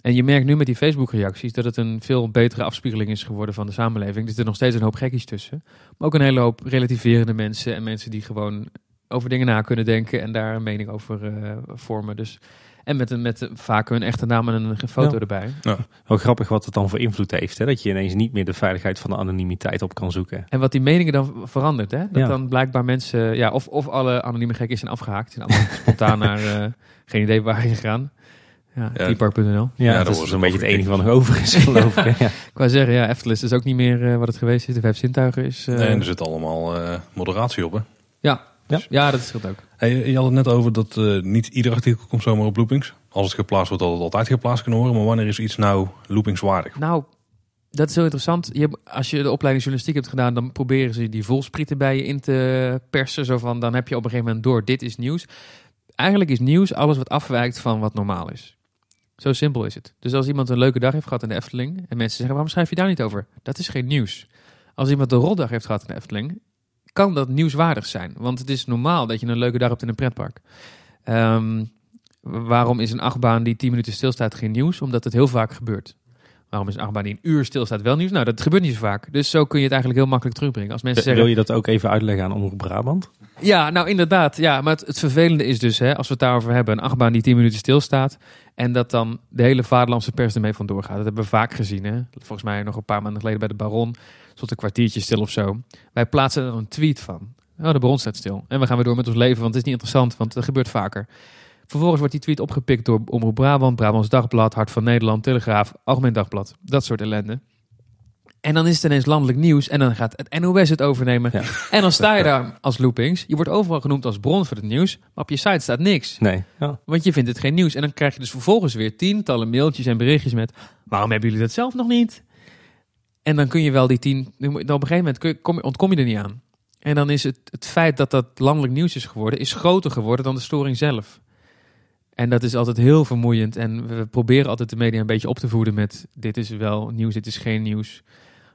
En je merkt nu met die Facebook-reacties dat het een veel betere afspiegeling is geworden van de samenleving. Er zitten nog steeds een hoop gekkies tussen. Maar ook een hele hoop relativerende mensen en mensen die gewoon over dingen na kunnen denken en daar een mening over uh, vormen. Dus en met, een, met vaak een echte naam en een foto erbij. Ja. Wel grappig wat het dan voor invloed heeft. Hè? Dat je ineens niet meer de veiligheid van de anonimiteit op kan zoeken. En wat die meningen dan verandert. Hè? Dat dan blijkbaar mensen, ja, of, of alle anonieme gekken zijn afgehaakt. Zijn allemaal spontaan naar, uh, geen idee waar je gegaan. Ja, ja. Ja, ja, dat is een beetje het enige wat nog over is, geloof ik. ja. ik wou zeggen, ja, Eftelis is ook niet meer uh, wat het geweest is. De vijf zintuigen is... Uh... Nee, en er zit allemaal uh, moderatie op, hè? Ja, ja, ja dat scheelt ook. Hey, je had het net over dat uh, niet ieder artikel komt zomaar op loopings. Als het geplaatst wordt, dat het altijd geplaatst kan worden. Maar wanneer is iets nou loopingswaardig? Nou, dat is heel interessant. Je, als je de opleiding journalistiek hebt gedaan, dan proberen ze die volsprieten bij je in te persen. Zo van, dan heb je op een gegeven moment door, dit is nieuws. Eigenlijk is nieuws alles wat afwijkt van wat normaal is. Zo simpel is het. Dus als iemand een leuke dag heeft gehad in de Efteling en mensen zeggen, waarom schrijf je daar niet over? Dat is geen nieuws. Als iemand een rotdag heeft gehad in de Efteling kan dat nieuwswaardig zijn. Want het is normaal dat je een leuke dag hebt in een pretpark. Ehm, waarom is een achtbaan die 10 minuten stilstaat geen nieuws? Omdat het heel vaak gebeurt. Waarom is een achtbaan die een uur stilstaat wel nieuws? Nou, dat gebeurt niet zo vaak. Dus zo kun je het eigenlijk heel makkelijk terugbrengen. Als mensen zeggen, Wil je dat ook even uitleggen aan Omroep Brabant? Ja, nou inderdaad. Ja, maar het, vervelende is dus, hè, als we het daarover hebben, een achtbaan die 10 minuten stilstaat. En dat dan de hele vaderlandse pers ermee vandoor gaat. Dat hebben we vaak gezien. Hè? Volgens mij nog een paar maanden geleden bij de Baron tot een kwartiertje stil of zo. Wij plaatsen er een tweet van. Oh, de bron staat stil. En we gaan weer door met ons leven, want het is niet interessant, want het gebeurt vaker. Vervolgens wordt die tweet opgepikt door Omroep Brabant, Brabants Dagblad, Hart van Nederland, Telegraaf, Algemeen Dagblad. Dat soort ellende. En dan is het ineens landelijk nieuws en dan gaat het NOS het overnemen. En dan sta je daar als loopings. Je wordt overal genoemd als bron voor het nieuws, maar op je site staat niks. Nee. Ja. Want je vindt het geen nieuws. En dan krijg je dus vervolgens weer tientallen mailtjes en berichtjes met... waarom hebben jullie dat zelf nog niet? En dan kun je wel die tien. Op een gegeven moment ontkom je er niet aan. En dan is het, het feit dat dat landelijk nieuws is geworden, is groter geworden dan de storing zelf. En dat is altijd heel vermoeiend. En we proberen altijd de media een beetje op te voeden met: dit is wel nieuws, dit is geen nieuws.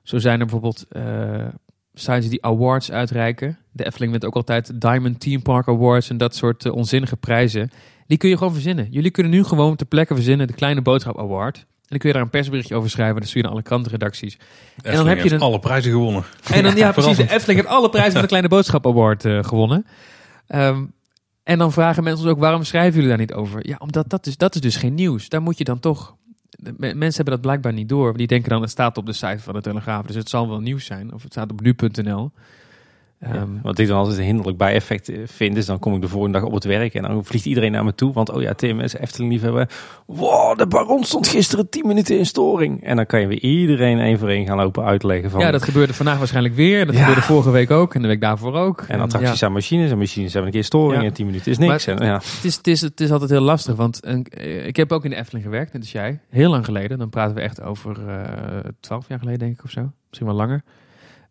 Zo zijn er bijvoorbeeld uh, sites die awards uitreiken. De Efteling wint ook altijd Diamond Team Park Awards en dat soort uh, onzinnige prijzen. Die kun je gewoon verzinnen. Jullie kunnen nu gewoon ter plekke verzinnen de Kleine Boodschap Award dan kun je daar een persberichtje over schrijven. Dan stuur je naar alle krantenredacties. en dan heb je een... alle prijzen gewonnen. En dan, ja, precies. De Efteling heeft alle prijzen van de Kleine Boodschap Award uh, gewonnen. Um, en dan vragen mensen ons ook, waarom schrijven jullie daar niet over? Ja, omdat dat is, dat is dus geen nieuws. Daar moet je dan toch... Mensen hebben dat blijkbaar niet door. Die denken dan, het staat op de site van de Telegraaf. Dus het zal wel nieuws zijn. Of het staat op nu.nl. Um, wat ik dan altijd een hinderlijk bijeffect eh, vind, is dan kom ik de volgende dag op het werk en dan vliegt iedereen naar me toe. Want oh ja, Tim is Efteling liefhebber. Wow, de baron stond gisteren 10 minuten in storing. En dan kan je weer iedereen één voor één gaan lopen uitleggen. Van, ja, dat gebeurde vandaag waarschijnlijk weer. Dat gebeurde vorige week ook en de week daarvoor ook. En attracties zijn machines en machines hebben een keer storing en 10 minuten is niks. En, ja. het, is, het, is, het is altijd heel lastig, want uh, ik heb ook in de Efteling gewerkt, net als jij. Heel lang geleden. Dan praten we echt over uh, 12 jaar geleden denk ik of zo. Misschien wel langer.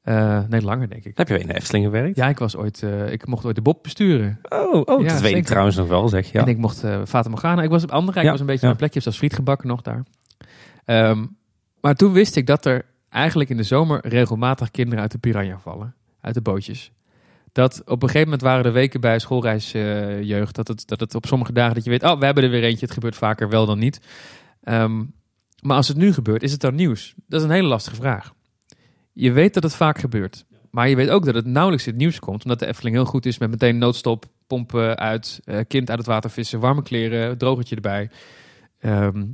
Uh, nee, langer denk ik. Heb je in de Efteling gewerkt? Ja, ik was ooit, uh, ik mocht ooit de Bob besturen. Oh, oh ja, dat weet ik trouwens nog wel, zeg je. Ja. En ik mocht uh, Fata Morgana. Ik was op andere ja, was een beetje ja. plekje als frietgebakken nog daar. Um, maar toen wist ik dat er eigenlijk in de zomer regelmatig kinderen uit de piranha vallen. Uit de bootjes. Dat op een gegeven moment waren er weken bij schoolreisjeugd. dat, het, dat het op sommige dagen dat je weet, oh, we hebben er weer eentje. Het gebeurt vaker wel dan niet. Ehm, maar als het nu gebeurt, is het dan nieuws? Dat is een hele lastige vraag. Je weet dat het vaak gebeurt. Maar je weet ook dat het nauwelijks in het nieuws komt. Omdat de Efteling heel goed is met meteen noodstop, pompen uit, eh, kind uit het water vissen, warme kleren, drogertje erbij. Ehm,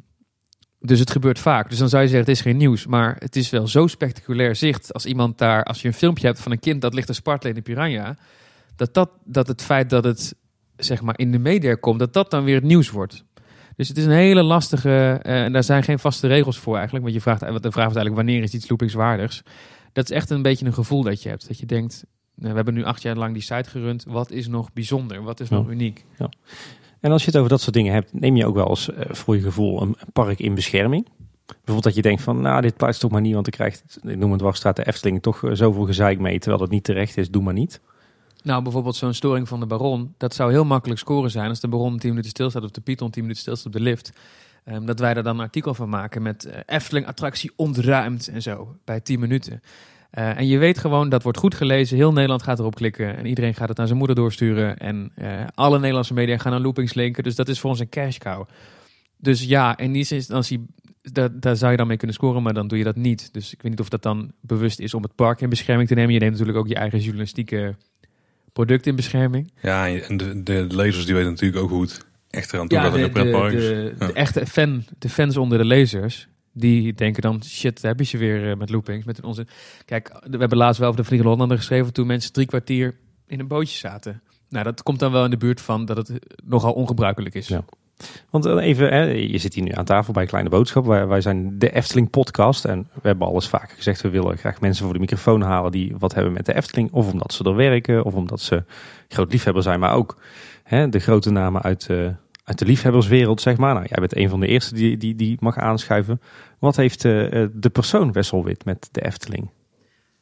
dus het gebeurt vaak. Dus dan zou je zeggen, het is geen nieuws. Maar het is wel zo spectaculair zicht als iemand daar, als je een filmpje hebt van een kind dat ligt te spartelen in de piranha. Dat, dat, dat het feit dat het zeg maar in de media komt, dat dat dan weer het nieuws wordt. Dus het is een hele lastige, eh, en daar zijn geen vaste regels voor eigenlijk. Want je vraagt, de vraag is eigenlijk, wanneer is iets loopingswaardigs? Dat is echt een beetje een gevoel dat je hebt. Dat je denkt, nou, we hebben nu acht jaar lang die site gerund. Wat is nog bijzonder? Wat is nog uniek? Ja. En als je het over dat soort dingen hebt, neem je ook wel eens eh, voor je gevoel een park in bescherming? Bijvoorbeeld dat je denkt van, nou dit plaatst toch maar niet, want ik krijg, ik noem het wachtstraat de Efteling, toch eh, zoveel gezeik mee, terwijl dat niet terecht is, doe maar niet. Nou, bijvoorbeeld zo'n storing van de Baron, dat zou heel makkelijk scoren zijn als de Baron 10 minuten stilstaat of de Python 10 minuten stilstaat op de lift. Um, dat wij daar dan een artikel van maken met uh, Efteling attractie ontruimd en zo, bij 10 minuten. Uh, en je weet gewoon, dat wordt goed gelezen. Heel Nederland gaat erop klikken. En iedereen gaat het naar zijn moeder doorsturen. En uh, alle Nederlandse media gaan naar loopings linken. Dus dat is voor ons een cash cow. Dus ja, in die instantie, daar, daar zou je dan mee kunnen scoren. Maar dan doe je dat niet. Dus ik weet niet of dat dan bewust is om het park in bescherming te nemen. Je neemt natuurlijk ook je eigen journalistieke product in bescherming. Ja, en de, de lezers die weten natuurlijk ook goed echt eraan toe ja, gaat in de pretparks. De, de, de, echte fan, de fans onder de lezers, die denken dan, shit, daar heb je ze weer uh, met loopings. Met onze... Kijk, we hebben laatst wel over de Vliegende Hollander geschreven toen mensen drie kwartier in een bootje zaten. Nou, dat komt dan wel in de buurt van dat het nogal ongebruikelijk is. Ja. Want even, hè, je zit hier nu aan tafel bij Kleine Boodschap. Wij, wij zijn de Efteling podcast. En we hebben alles vaak gezegd. We willen graag mensen voor de microfoon halen die wat hebben met de Efteling. Of omdat ze er werken. Of omdat ze groot liefhebber zijn. Maar ook hè, de grote namen uit, uh, uit de liefhebberswereld, zeg maar. Nou, jij bent een van de eerste die, die, die mag aanschuiven. Wat heeft uh, de persoon Wesselwit met de Efteling?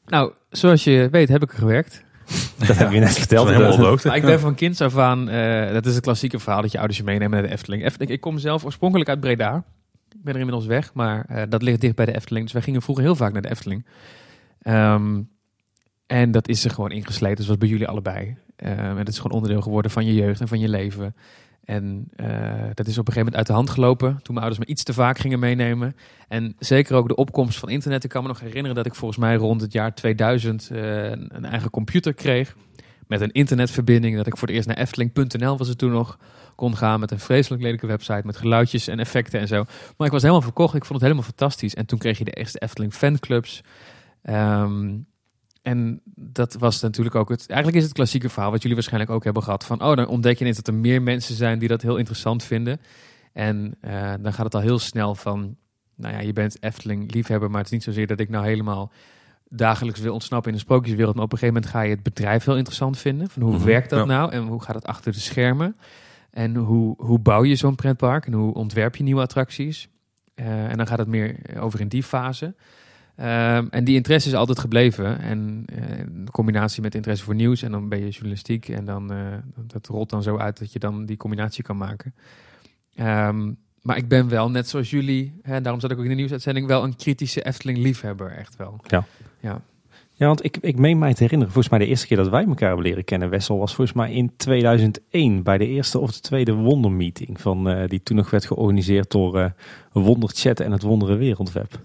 Nou, zoals je weet heb ik er gewerkt. Dat heb je net verteld. ik ben van kinds af aan, uh, dat is het klassieke verhaal dat je ouders je meenemen naar de Efteling. Efteling. Ik kom zelf oorspronkelijk uit Breda. Ik ben er inmiddels weg, maar uh, dat ligt dicht bij de Efteling. Dus wij gingen vroeger heel vaak naar de Efteling. Um, en dat is er gewoon ingesleten, zoals bij jullie allebei. Um, en het is gewoon onderdeel geworden van je jeugd en van je leven. En uh, dat is op een gegeven moment uit de hand gelopen. Toen mijn ouders me iets te vaak gingen meenemen. En zeker ook de opkomst van internet. Ik kan me nog herinneren dat ik volgens mij rond het jaar 2000 uh, een eigen computer kreeg. Met een internetverbinding. Dat ik voor het eerst naar Efteling.nl was het toen nog kon gaan. Met een vreselijk lelijke website. Met geluidjes en effecten en zo. Maar ik was helemaal verkocht. Ik vond het helemaal fantastisch. En toen kreeg je de eerste Efteling fanclubs. Um, en dat was natuurlijk ook het. Eigenlijk is het klassieke verhaal, wat jullie waarschijnlijk ook hebben gehad. Van oh, dan ontdek je ineens dat er meer mensen zijn die dat heel interessant vinden. En uh, dan gaat het al heel snel van. Nou ja, je bent Efteling-liefhebber, maar het is niet zozeer dat ik nou helemaal dagelijks wil ontsnappen in de sprookjeswereld. Maar op een gegeven moment ga je het bedrijf heel interessant vinden. Van hoe mm -hmm, werkt dat ja. nou en hoe gaat het achter de schermen? En hoe, hoe bouw je zo'n pretpark en hoe ontwerp je nieuwe attracties? Uh, en dan gaat het meer over in die fase. Um, en die interesse is altijd gebleven. En uh, in combinatie met interesse voor nieuws. En dan ben je journalistiek. En dan, uh, dat rolt dan zo uit dat je dan die combinatie kan maken. Um, maar ik ben wel, net zoals jullie, hè, daarom zat ik ook in de nieuwsuitzending, wel een kritische Efteling-liefhebber. Echt wel. Ja. Ja. Ja, want ik, ik meen mij te herinneren, volgens mij de eerste keer dat wij elkaar hebben leren kennen, Wessel, was volgens mij in 2001 bij de eerste of de tweede Wondermeeting. Van, uh, die toen nog werd georganiseerd door Wonderchat en het Wondere Wereldweb.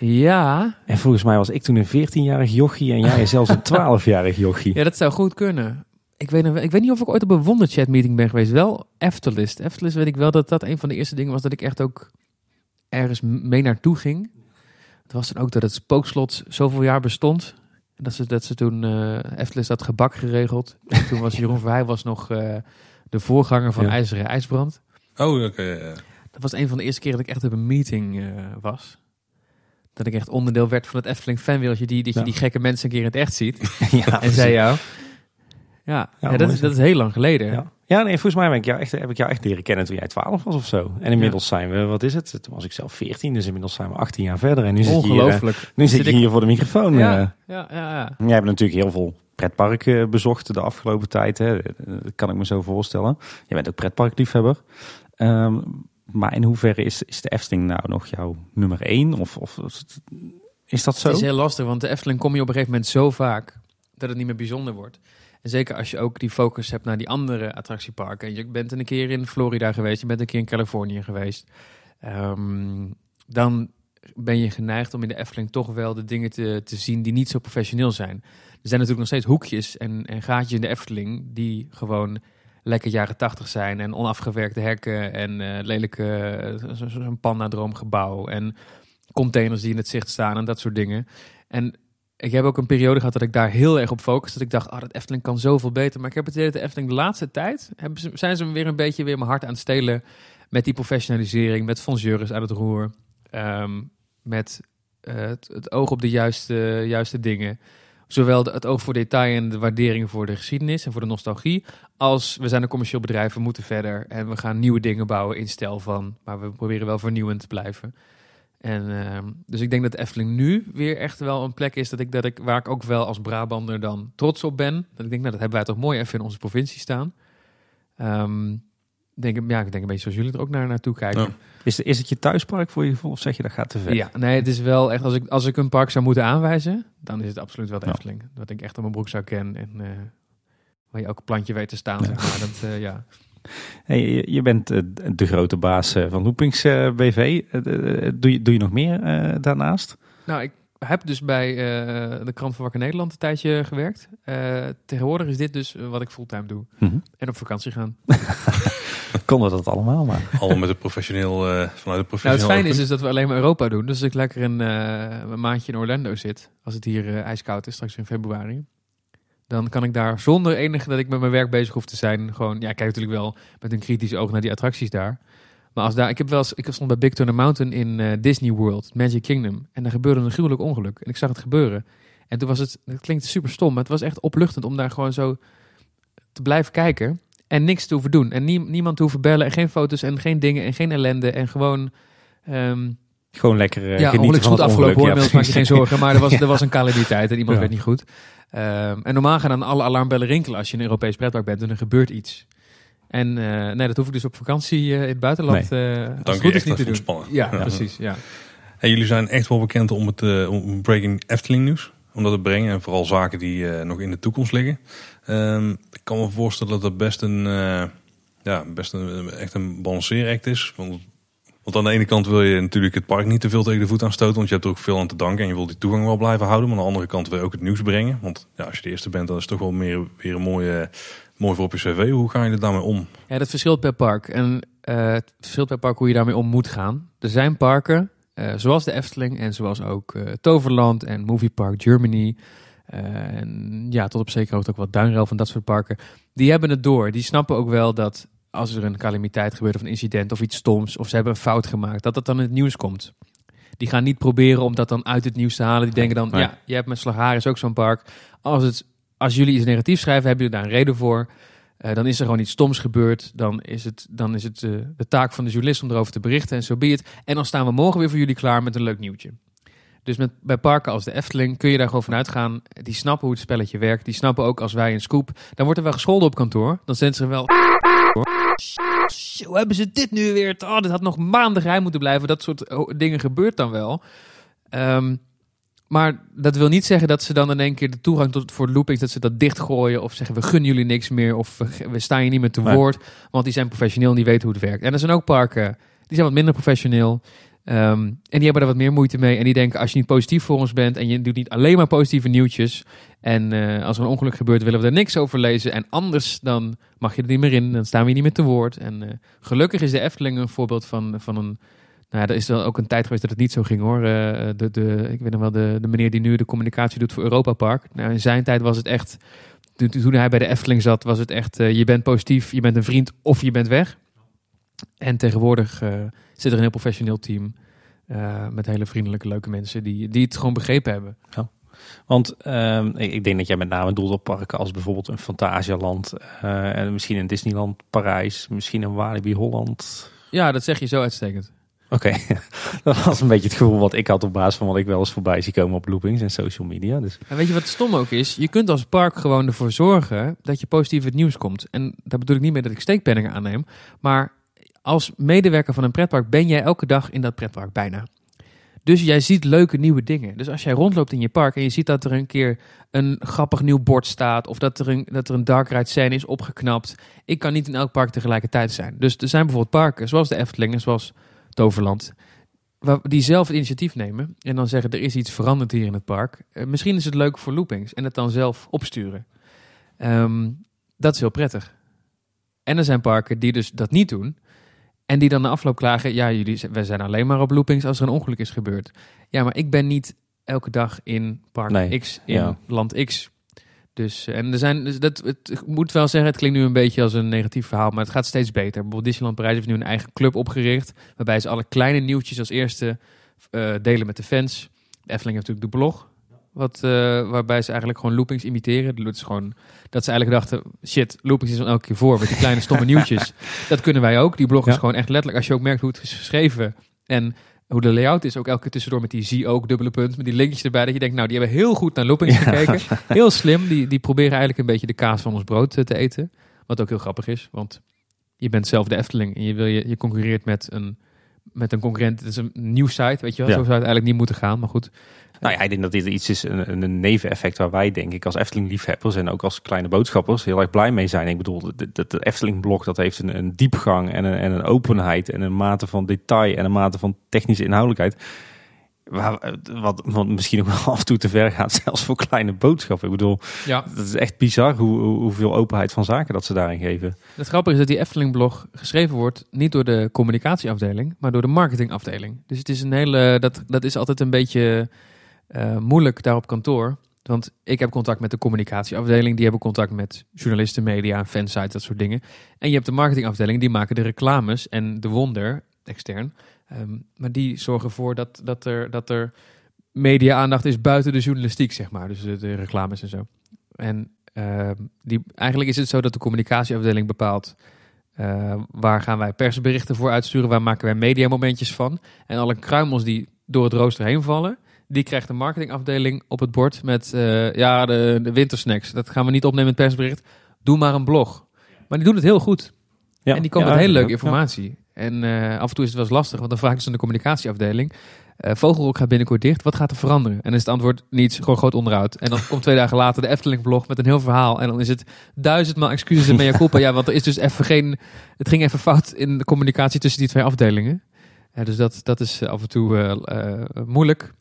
Ja. En volgens mij was ik toen een 14-jarig jochie en jij zelfs een 12-jarig jochie. Ja, dat zou goed kunnen. Ik weet, ik weet niet of ik ooit op een Wonderchat meeting ben geweest. Wel Eftelist. Eftelist weet ik wel dat dat een van de eerste dingen was dat ik echt ook ergens mee naartoe ging. Het was dan ook dat het spookslot zoveel jaar bestond. En dat ze, dat ze toen uh, Eftelist had gebak geregeld. En toen was Jeroen Verheij was nog uh, de voorganger van ja. IJzeren IJsbrand. Oh, oké. Okay, ja. Dat was een van de eerste keer dat ik echt op een meeting uh, was dat ik echt onderdeel werd van het Efteling fanwereldje. Die, dat je ja. die gekke mensen een keer in het echt ziet. ja, en zei jou. Ja, ja, ja dat, is, dat is heel lang geleden. Ja. ja, nee, volgens mij ben ik jou echt, heb ik jou echt leren kennen toen jij 12 was of zo. En inmiddels zijn we, wat is het? Toen was ik zelf 14, dus inmiddels zijn we 18 jaar verder. En nu zit hier, nu zit je hier voor de microfoon. Ja, ja, ja, ja. Jij hebt natuurlijk heel veel pretparken bezocht de afgelopen tijd. Hè. Dat kan ik me zo voorstellen. Je bent ook pretparkliefhebber. Um, maar in hoeverre is, is de Efteling nou nog jouw nummer één? Of, of is dat zo? Het is heel lastig, want de Efteling kom je op een gegeven moment zo vaak dat het niet meer bijzonder wordt. En zeker als je ook die focus hebt naar die andere attractieparken. En je bent een keer in Florida geweest, je bent een keer in Californië geweest. Ehm, dan ben je geneigd om in de Efteling toch wel de dingen te, te zien die niet zo professioneel zijn. Er zijn natuurlijk nog steeds hoekjes en, en gaatjes in de Efteling die gewoon lekker jaren tachtig zijn. En onafgewerkte hekken en eh, lelijke uh, zo'n zo panda-droomgebouw. En containers die in het zicht staan en dat soort dingen. En ik heb ook een periode gehad dat ik daar heel erg op focus. Dat ik dacht, oh, dat Efteling kan zoveel beter. Maar ik heb het idee de Efteling de laatste tijd... Ze, zijn ze weer een beetje weer mijn hart aan het stelen... met die professionalisering, met Fons Juris aan het roer. Um, met uh, het, het, oog op de juiste, juiste dingen. Zowel het oog voor detail en de waardering voor de geschiedenis en voor de nostalgie. Als we zijn een commercieel bedrijf, we moeten verder. En we gaan nieuwe dingen bouwen in stijl van... maar we proberen wel vernieuwend te blijven. En, uh, dus ik denk dat Efteling nu weer echt wel een plek is dat ik, dat ik, waar ik ook wel als Brabander dan trots op ben. Dat ik denk, nou, dat hebben wij toch mooi even in onze provincie staan. Um, denk, ja, ik denk een beetje zoals jullie er ook naar naartoe kijken. Ja. Is, is het je thuispark voor je gevoel of zeg je dat gaat te ver? Ja, nee, het is wel echt, als ik, als ik een park zou moeten aanwijzen, dan is het absoluut wel de ja. Efteling. Dat ik echt op mijn broek zou kennen en uh, waar je ook een plantje weet te staan, ja. zeg maar. Dat, uh, ja. Hey, je bent uh, de grote baas van Loopings BV. Doe, je, doe je nog meer daarnaast? Nou, ik heb dus bij de krant van Wakker Nederland een tijdje gewerkt. tegenwoordig is dit dus wat ik fulltime doe. Mhm. Mm -hmm. En op vakantie gaan. Konden dat allemaal, maar... Allemaal met het professioneel, vanuit het Nou, professioneel... het fijne is dus dat we alleen maar Europa doen. Dus als ik lekker een, een maandje in Orlando zit, als het hier ijskoud is, straks in februari, dan kan ik daar zonder enige dat ik met mijn werk bezig hoef te zijn. Gewoon, ja, ik kijk natuurlijk wel met een kritisch oog naar die attracties daar. Maar als daar, ik heb wel eens, ik stond bij Big Thunder Mountain in uh, Disney World, Magic Kingdom. En daar gebeurde een gruwelijk ongeluk. En ik zag het gebeuren. En toen was het, het klinkt super stom, maar het was echt opluchtend om daar gewoon zo te blijven kijken. En niks te hoeven doen. En nie, niemand te hoeven bellen. En geen foto's en geen dingen en geen ellende. En gewoon... Um, gewoon lekker uh, ja, genieten van goed het afgelopen ongeluk. hoor, Ja, maak je geen zorgen. Maar er was, er was een calamiteit en iemand Ja. werd niet goed. Um, en normaal gaan dan alle alarmbellen rinkelen als je in een Europees pretpark bent en er gebeurt iets. En uh, nee, dat hoef ik dus op vakantie uh, in het buitenland uh, als het je goed is echt niet te doen. ontspannen. Ja, Ja. precies. Ja. En jullie zijn echt wel bekend om het uh, om breaking Efteling nieuws. Om dat te brengen. En vooral zaken die uh, nog in de toekomst liggen. Um, ik kan me voorstellen dat dat best een, uh, ja, best een, echt een balanceeract is. Want, want aan de ene kant wil je natuurlijk het park niet te veel tegen de voet aanstoten. Want je hebt er ook veel aan te danken. En je wilt die toegang wel blijven houden. Maar aan de andere kant wil je ook het nieuws brengen. Want ja, als je de eerste bent, dan is toch wel meer, weer een mooie, mooi voor op je cv. Hoe ga je er daarmee om? ja, dat verschilt per park. En uh, het verschilt per park hoe je daarmee om moet gaan. Er zijn parken, uh, zoals de Efteling en zoals ook Toverland en Movie Park Germany. Uh, en ja, tot op zekere hoogte ook wat Duinrel van dat soort parken. Die hebben het door. Die snappen ook wel dat als er een calamiteit gebeurt of een incident of iets stoms... of ze hebben een fout gemaakt, dat dat dan in het nieuws komt. Die gaan niet proberen om dat dan uit het nieuws te halen. Die denken dan, Nee. ja, je hebt met Slagaris ook zo'n park. Als, het, als jullie iets negatiefs schrijven, hebben jullie daar een reden voor... Uh, dan is er gewoon iets stoms gebeurd. Dan is het, dan is het uh, de taak van de journalist om erover te berichten en zo so be it. En dan staan we morgen weer voor jullie klaar met een leuk nieuwtje. Dus met, bij parken als de Efteling kun je daar gewoon vanuit gaan. Die snappen hoe het spelletje werkt. Die snappen ook als wij een scoop. Dan wordt er wel gescholden op kantoor. Dan zijn ze wel. Hoe hebben ze dit nu weer? Oh, dit had nog maanden geheim moeten blijven. Dat soort dingen gebeurt dan wel. Um, maar dat wil niet zeggen dat ze dan in één keer de toegang tot voor loopings, dat ze dat dichtgooien of zeggen we gunnen jullie niks meer of we, staan je niet meer te woord. Want die zijn professioneel en die weten hoe het werkt. En er zijn ook parken, die zijn wat minder professioneel. Um, en die hebben er wat meer moeite mee. En die denken, als je niet positief voor ons bent en je doet niet alleen maar positieve nieuwtjes. En uh, als er een ongeluk gebeurt, willen we er niks over lezen. En anders dan mag je er niet meer in. Dan staan we hier niet meer te woord. En uh, gelukkig is de Efteling een voorbeeld van, van een. Nou, ja, er is wel ook een tijd geweest dat het niet zo ging hoor. Uh, de, de, ik weet nog wel, de, de meneer die nu de communicatie doet voor Europa Park. Nou, in zijn tijd was het echt. Toen hij bij de Efteling zat, was het echt. je bent positief, je bent een vriend of je bent weg. En tegenwoordig uh, zit er een heel professioneel team. Uh, met hele vriendelijke, leuke mensen die, die het gewoon begrepen hebben. Ja. Want uh, ik, ik denk dat jij met name doelt op parken als bijvoorbeeld een Fantasialand. Uh, en misschien een Disneyland Parijs. Misschien een Walibi Holland. Ja, dat zeg je zo uitstekend. Oké, okay. dat was een beetje het gevoel wat ik had op basis van wat ik wel eens voorbij zie komen op loopings en social media. Dus. En weet je wat stom ook is? Je kunt als park gewoon ervoor zorgen dat je positief het nieuws komt. En daar bedoel ik niet mee dat ik steekpenningen aanneem. Maar als medewerker van een pretpark ben jij elke dag in dat pretpark bijna. Dus jij ziet leuke nieuwe dingen. Dus als jij rondloopt in je park en je ziet dat er een keer een grappig nieuw bord staat. Of dat er een, dat er een dark ride scène is opgeknapt. Ik kan niet in elk park tegelijkertijd zijn. Dus er zijn bijvoorbeeld parken zoals de Efteling en zoals Toverland. Die zelf het initiatief nemen en dan zeggen er is iets veranderd hier in het park. Eh, misschien is het leuk voor loopings en het dan zelf opsturen. Ehm, dat is heel prettig. En er zijn parken die dus dat niet doen. En die dan na afloop klagen, ja, jullie, wij zijn alleen maar op loopings als er een ongeluk is gebeurd. Ja, maar ik ben niet elke dag in park Nee, X, in ja. land X. Dus, eh, en er zijn, dus dat, het, ik moet wel zeggen, het klinkt nu een beetje als een negatief verhaal, maar het gaat steeds beter. Bijvoorbeeld Disneyland Parijs heeft nu een eigen club opgericht, waarbij ze alle kleine nieuwtjes als eerste eh, delen met de fans. De Efteling heeft natuurlijk de blog, wat, eh, waarbij ze eigenlijk gewoon loopings imiteren. Dat is gewoon dat ze eigenlijk dachten, shit, loopings is dan elke keer voor met die kleine stomme nieuwtjes. Dat kunnen wij ook. Die blog is Ja. gewoon echt letterlijk, als je ook merkt hoe het is geschreven en hoe de layout is, ook elke keer tussendoor met die zie ook dubbele punt, met die linkjes erbij, dat je denkt, nou, die hebben heel goed naar loopings gekeken. Heel slim. Die, die proberen eigenlijk een beetje de kaas van ons brood eh, te eten. Wat ook heel grappig is, want je bent zelf de Efteling en je, wil je, je concurreert met een, met een concurrent. Het is een nieuw site, weet je wel. Ja. Zo zou het eigenlijk niet moeten gaan, maar goed. Nou ja, ik denk dat dit iets is, een, een neveneffect waar wij denk ik als Efteling-liefhebbers en ook als kleine boodschappers heel erg blij mee zijn. Ik bedoel, de, de, de Efteling-blog dat heeft een, een diepgang en een, en een openheid en een mate van detail en een mate van technische inhoudelijkheid. Waar, wat, wat misschien ook wel af en toe te ver gaat, zelfs voor kleine boodschappen. Ik bedoel, Ja. dat is echt bizar hoe, hoe- hoeveel openheid van zaken dat ze daarin geven. Het grappige is dat die Efteling-blog geschreven wordt niet door de communicatieafdeling, maar door de marketingafdeling. Dus het is een hele, dat, dat is altijd een beetje eh, moeilijk daar op kantoor. Want ik heb contact met de communicatieafdeling, die hebben contact met journalisten, media, fansites, dat soort dingen. En je hebt de marketingafdeling, die maken de reclames en de wonder, extern. Ehm, maar die zorgen ervoor dat, dat er, dat er media-aandacht is buiten de journalistiek, zeg maar. Dus de, reclames en zo. En ehm, die, eigenlijk is het zo dat de communicatieafdeling bepaalt... eh, waar gaan wij persberichten voor uitsturen? Waar maken wij mediamomentjes van? En alle kruimels die door het rooster heen vallen... die krijgt de marketingafdeling op het bord met... eh, ja, de, de wintersnacks. Dat gaan we niet opnemen in het persbericht. Doe maar een blog. Maar die doen het heel goed. Ja, En die komen ja, met hele leuke informatie. En eh, af en toe is het wel eens lastig, want dan vraag ik dus aan de communicatieafdeling. eh Vogelrok gaat binnenkort dicht, wat gaat er veranderen? En dan is het antwoord niets, gewoon groot onderhoud. En dan komt twee dagen later de Efteling-blog met een heel verhaal. En dan is het duizendmaal excuses en mea culpa. Ja, want er is dus even geen... Het ging even fout in de communicatie tussen die twee afdelingen. Dus dat, dat is af en toe moeilijk.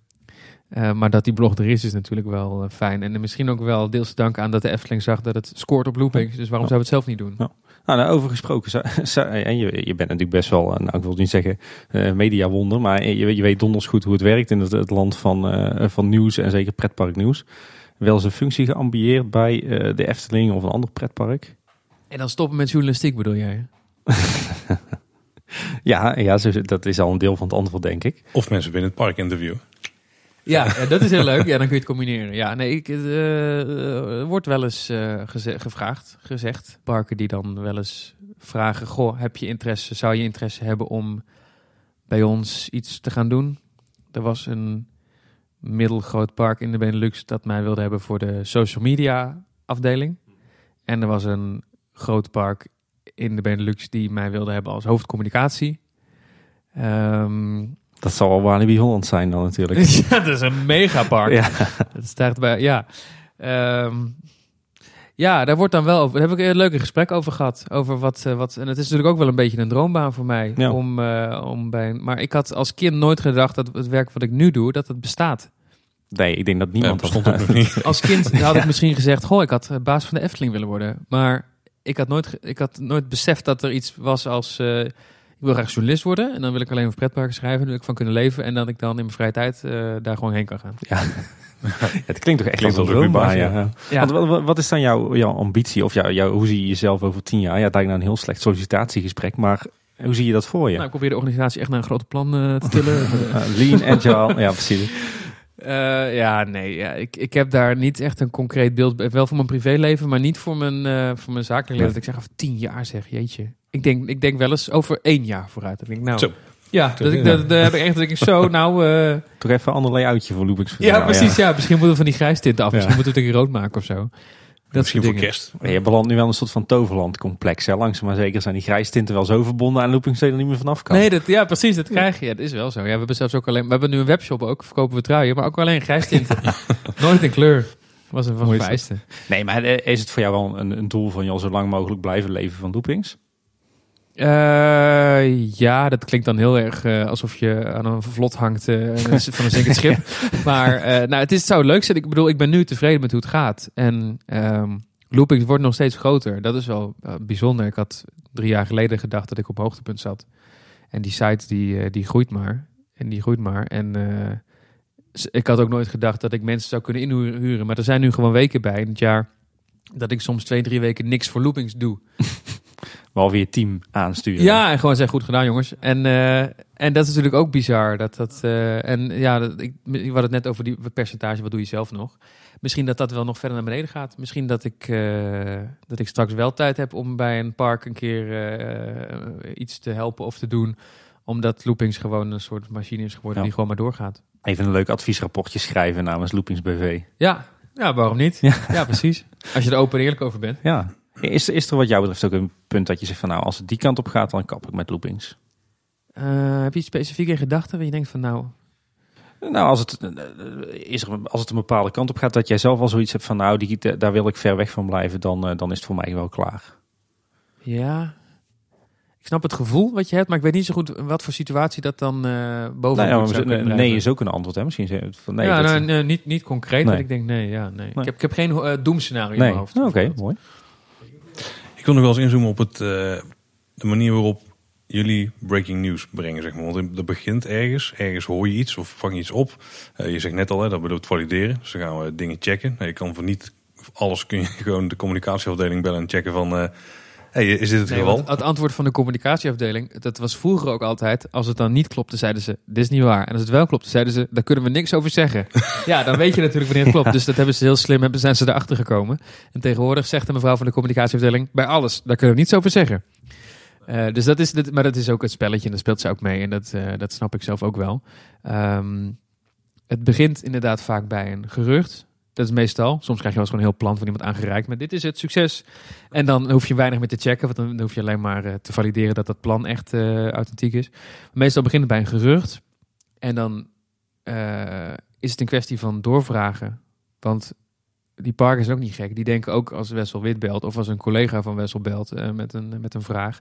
Eh, maar dat die blog er is, is natuurlijk wel eh, fijn. En misschien ook wel deels te danken aan dat de Efteling zag dat het scoort op loopings. Dus waarom Ja. zouden we het zelf niet doen? Ja. Nou, daarover gesproken. zou- zou- En je, je bent natuurlijk best wel, eh, nou, ik wil niet zeggen eh mediawonder, maar je, je weet donders goed hoe het werkt in het, het land van, eh, van nieuws en zeker pretparknieuws. Wel eens een functie geambieerd bij eh, de Efteling of een ander pretpark? En dan stoppen met journalistiek, bedoel jij? Ja, ja dat is al een deel van het antwoord, denk ik. Of mensen binnen het park interviewen. Ja, ja, dat is heel leuk. Ja, dan kun je het combineren. Ja, nee, ik, eh, eh, er wordt wel eens eh, geze- gevraagd, gezegd. Parken die dan wel eens vragen: Goh, heb je interesse? Zou je interesse hebben om bij ons iets te gaan doen? Er was een middelgroot park in de Benelux dat mij wilde hebben voor de social media afdeling. En er was een groot park in de Benelux die mij wilde hebben als hoofdcommunicatie. Ehm, Dat zal wel Walibi Holland zijn dan natuurlijk. ja, dat is een megapark. ja. Dat staat bij, ja. Ehm, ja, daar wordt dan wel over. Daar heb ik een leuke gesprek over gehad. Over wat, eh, wat. En het is natuurlijk ook wel een beetje een droombaan voor mij. Ja. Om, eh, om bij. Maar ik had als kind nooit gedacht dat het werk wat ik nu doe, dat het bestaat. Nee, ik denk dat niemand dat ook nog niet. Als kind had ik misschien gezegd: Goh, ik had eh, baas van de Efteling willen worden. Maar ik had nooit, ik had nooit beseft dat er iets was als. eh, ik wil graag journalist worden en dan wil ik alleen over pretparken schrijven. Daar wil ik van kunnen leven en dat ik dan in mijn vrije tijd eh, daar gewoon heen kan gaan. Ja. het klinkt toch echt Klinkt als een ja. Ja. Want wat- is dan jouw, jouw ambitie? Of jouw, jouw, hoe zie je jezelf over tien jaar? Ja, het lijkt nou een heel slecht sollicitatiegesprek, maar hoe zie je dat voor je? Nou, ik probeer de organisatie echt naar een groot plan eh, te tillen. Lean, agile, ja precies. Eh, ja, nee. Ja, ik, ik heb daar niet echt een concreet beeld. Wel voor mijn privéleven, maar niet voor mijn, eh, voor mijn zakelijk leven. Dat ik zeg over tien jaar zeg, jeetje. Ik denk, ik denk wel eens over één jaar vooruit. Dan denk ik, nou, Zo. Ja, dat ik, dat, dat heb ik echt dat ik zo, nou... eh, Toch even een ander layoutje voor Loopings. ja, precies. Ja. Misschien moeten we van die grijstinten af. Ja. Misschien moeten we het een rood maken of zo. Misschien soort voor kerst. Je belandt nu wel een soort van toverlandcomplex. Hè? Langzaam maar zeker zijn die grijstinten wel zo verbonden aan loopings dat je er niet meer vanaf kan. Nee, dat, ja, precies, dat krijg je. Ja, dat is wel zo. Ja, we hebben zelfs ook alleen, we hebben nu een webshop ook, verkopen we truien, maar ook alleen grijstinten. Nooit in kleur. Was een van de dat. Nee, maar eh, is het voor jou wel een, een doel van joh, zo lang mogelijk blijven leven van loopings? Eh, ja, dat klinkt dan heel erg eh, alsof je aan een vlot hangt eh, van een zinkend schip. maar nou, het, is, het zou leuk zijn. Ik bedoel, ik ben nu tevreden met hoe het gaat. En ehm Loopings wordt nog steeds groter. Dat is wel bijzonder. Ik had drie jaar geleden gedacht dat ik op hoogtepunt zat. En die site die, die groeit maar. En die groeit maar. En ik had ook nooit gedacht dat ik mensen zou kunnen inhuren. Maar er zijn nu gewoon weken bij in het jaar... dat ik soms twee, drie weken niks voor Loopings doe. Behalve je team aansturen. Ja, en gewoon zeggen goed gedaan, jongens. En, eh, en dat is natuurlijk ook bizar. Dat, dat, eh, en ja, dat, ik, ik had het net over die percentage, wat doe je zelf nog? Misschien dat dat wel nog verder naar beneden gaat. Misschien dat ik, eh, dat ik straks wel tijd heb om bij een park een keer iets te helpen of te doen. Omdat Loopings gewoon een soort machine is geworden Ja. die gewoon maar doorgaat. Even een leuk adviesrapportje schrijven namens Loopings BV. Ja, ja waarom niet? Ja. Ja. precies. Als je er open en eerlijk over bent. Ja. Is, is er wat jou betreft ook een punt dat je zegt van nou, als het die kant op gaat, dan kap ik met loopings? Eh, heb je iets specifiek in gedachten waar je denkt van nou... Nou, als het, eh, is er, als het een bepaalde kant op gaat, dat jij zelf al zoiets hebt van nou, die, daar wil ik ver weg van blijven, dan, eh, dan is het voor mij wel klaar. Ja. Ik snap het gevoel wat je hebt, maar ik weet niet zo goed wat voor situatie dat dan eh boven Nou ja, nee drijven. is ook een antwoord, hè? Misschien van nee. ja, dat- nou, nee, niet, niet concreet, Nee. ik denk nee, ja, nee. Nee. Ik, heb, ik heb geen eh, doemscenario in nee. mijn hoofd. Oké, mooi. Wil nog wel eens inzoomen op het, eh, de manier waarop jullie breaking news brengen. Zeg maar. Want dat begint ergens. Ergens hoor je iets of vang je iets op. Eh, je zegt net al, hè, dat bedoelt valideren. Dus dan gaan we dingen checken. Nou, je kan voor niet alles kun je gewoon de communicatieafdeling bellen en checken van... hey, is dit het Nee, geval? want het antwoord van de communicatieafdeling, dat was vroeger ook altijd, als het dan niet klopte, zeiden ze, dit is niet waar. En als het wel klopte, zeiden ze, daar kunnen we niks over zeggen. ja, dan weet je natuurlijk wanneer het klopt. Dus dat hebben ze heel slim, hebben, zijn ze erachter gekomen. En tegenwoordig zegt de mevrouw van de communicatieafdeling, bij alles, daar kunnen we niets over zeggen. Eh, dus dat is, dat, maar dat is ook het spelletje en daar speelt ze ook mee. En dat, eh, dat snap ik zelf ook wel. Ehm, het begint inderdaad vaak bij een gerucht. Dat is meestal. Soms krijg je wel eens gewoon een heel plan van iemand aangereikt. Maar dit is het, succes. En dan hoef je weinig meer te checken. Want dan hoef je alleen maar eh, te valideren dat dat plan echt eh, authentiek is. Meestal begint het bij een gerucht. En dan eh, is het een kwestie van doorvragen. Want die parkers zijn ook niet gek. Die denken ook als Wessel Wit belt... of als een collega van Wessel belt met, een, met een vraag...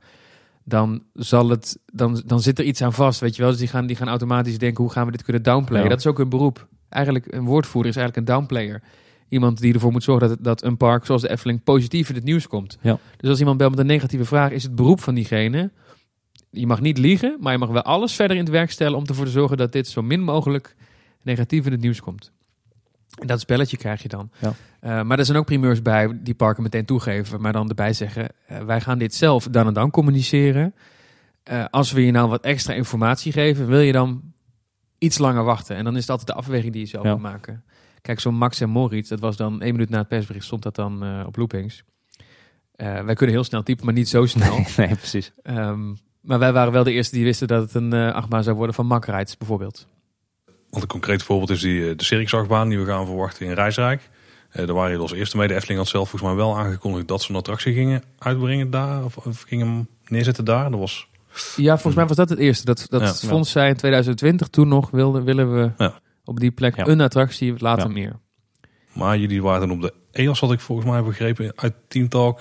Dan, zal het, dan, dan zit er iets aan vast, weet je wel. Dus die gaan, die gaan automatisch denken, hoe gaan we dit kunnen downplayen? Ja. Dat is ook hun beroep. Eigenlijk, een woordvoerder is eigenlijk een downplayer. Iemand die ervoor moet zorgen dat, dat een park zoals de Efteling positief in het nieuws komt. Ja. Dus als iemand belt met een negatieve vraag, is het beroep van diegene... Je mag niet liegen, maar je mag wel alles verder in het werk stellen... om ervoor te zorgen dat dit zo min mogelijk negatief in het nieuws komt. En dat spelletje krijg je dan. Ja. Eh, maar er zijn ook primeurs bij die parken meteen toegeven... maar dan erbij zeggen, eh, wij gaan dit zelf dan en dan communiceren... Eh, als we je nou wat extra informatie geven, wil je dan iets langer wachten. En dan is het altijd de afweging die je zelf Ja. moet maken. Kijk, zo'n Max en Moritz, dat was dan één minuut na het persbericht, stond dat dan eh, op loopings. Eh, wij kunnen heel snel typen, maar niet zo snel. nee, precies. Ehm, maar wij waren wel de eerste die wisten dat het een eh achtbaan zou worden van Mack Rides bijvoorbeeld. Want een concreet voorbeeld is die, de circusachtbaan die we gaan verwachten in Rijsrijk. Eh daar waren je als eerste mee. De Efteling had zelf volgens mij wel aangekondigd dat ze een attractie gingen uitbrengen daar. Of, of gingen neerzetten daar. Dat was Ja, volgens mij was dat het eerste. Dat, dat Ja. Fonds zei in 2020, toen nog wilden, willen we op die plek een attractie, later meer. Maar jullie waren dan op de EOS, had ik volgens mij begrepen, uit Team Talk.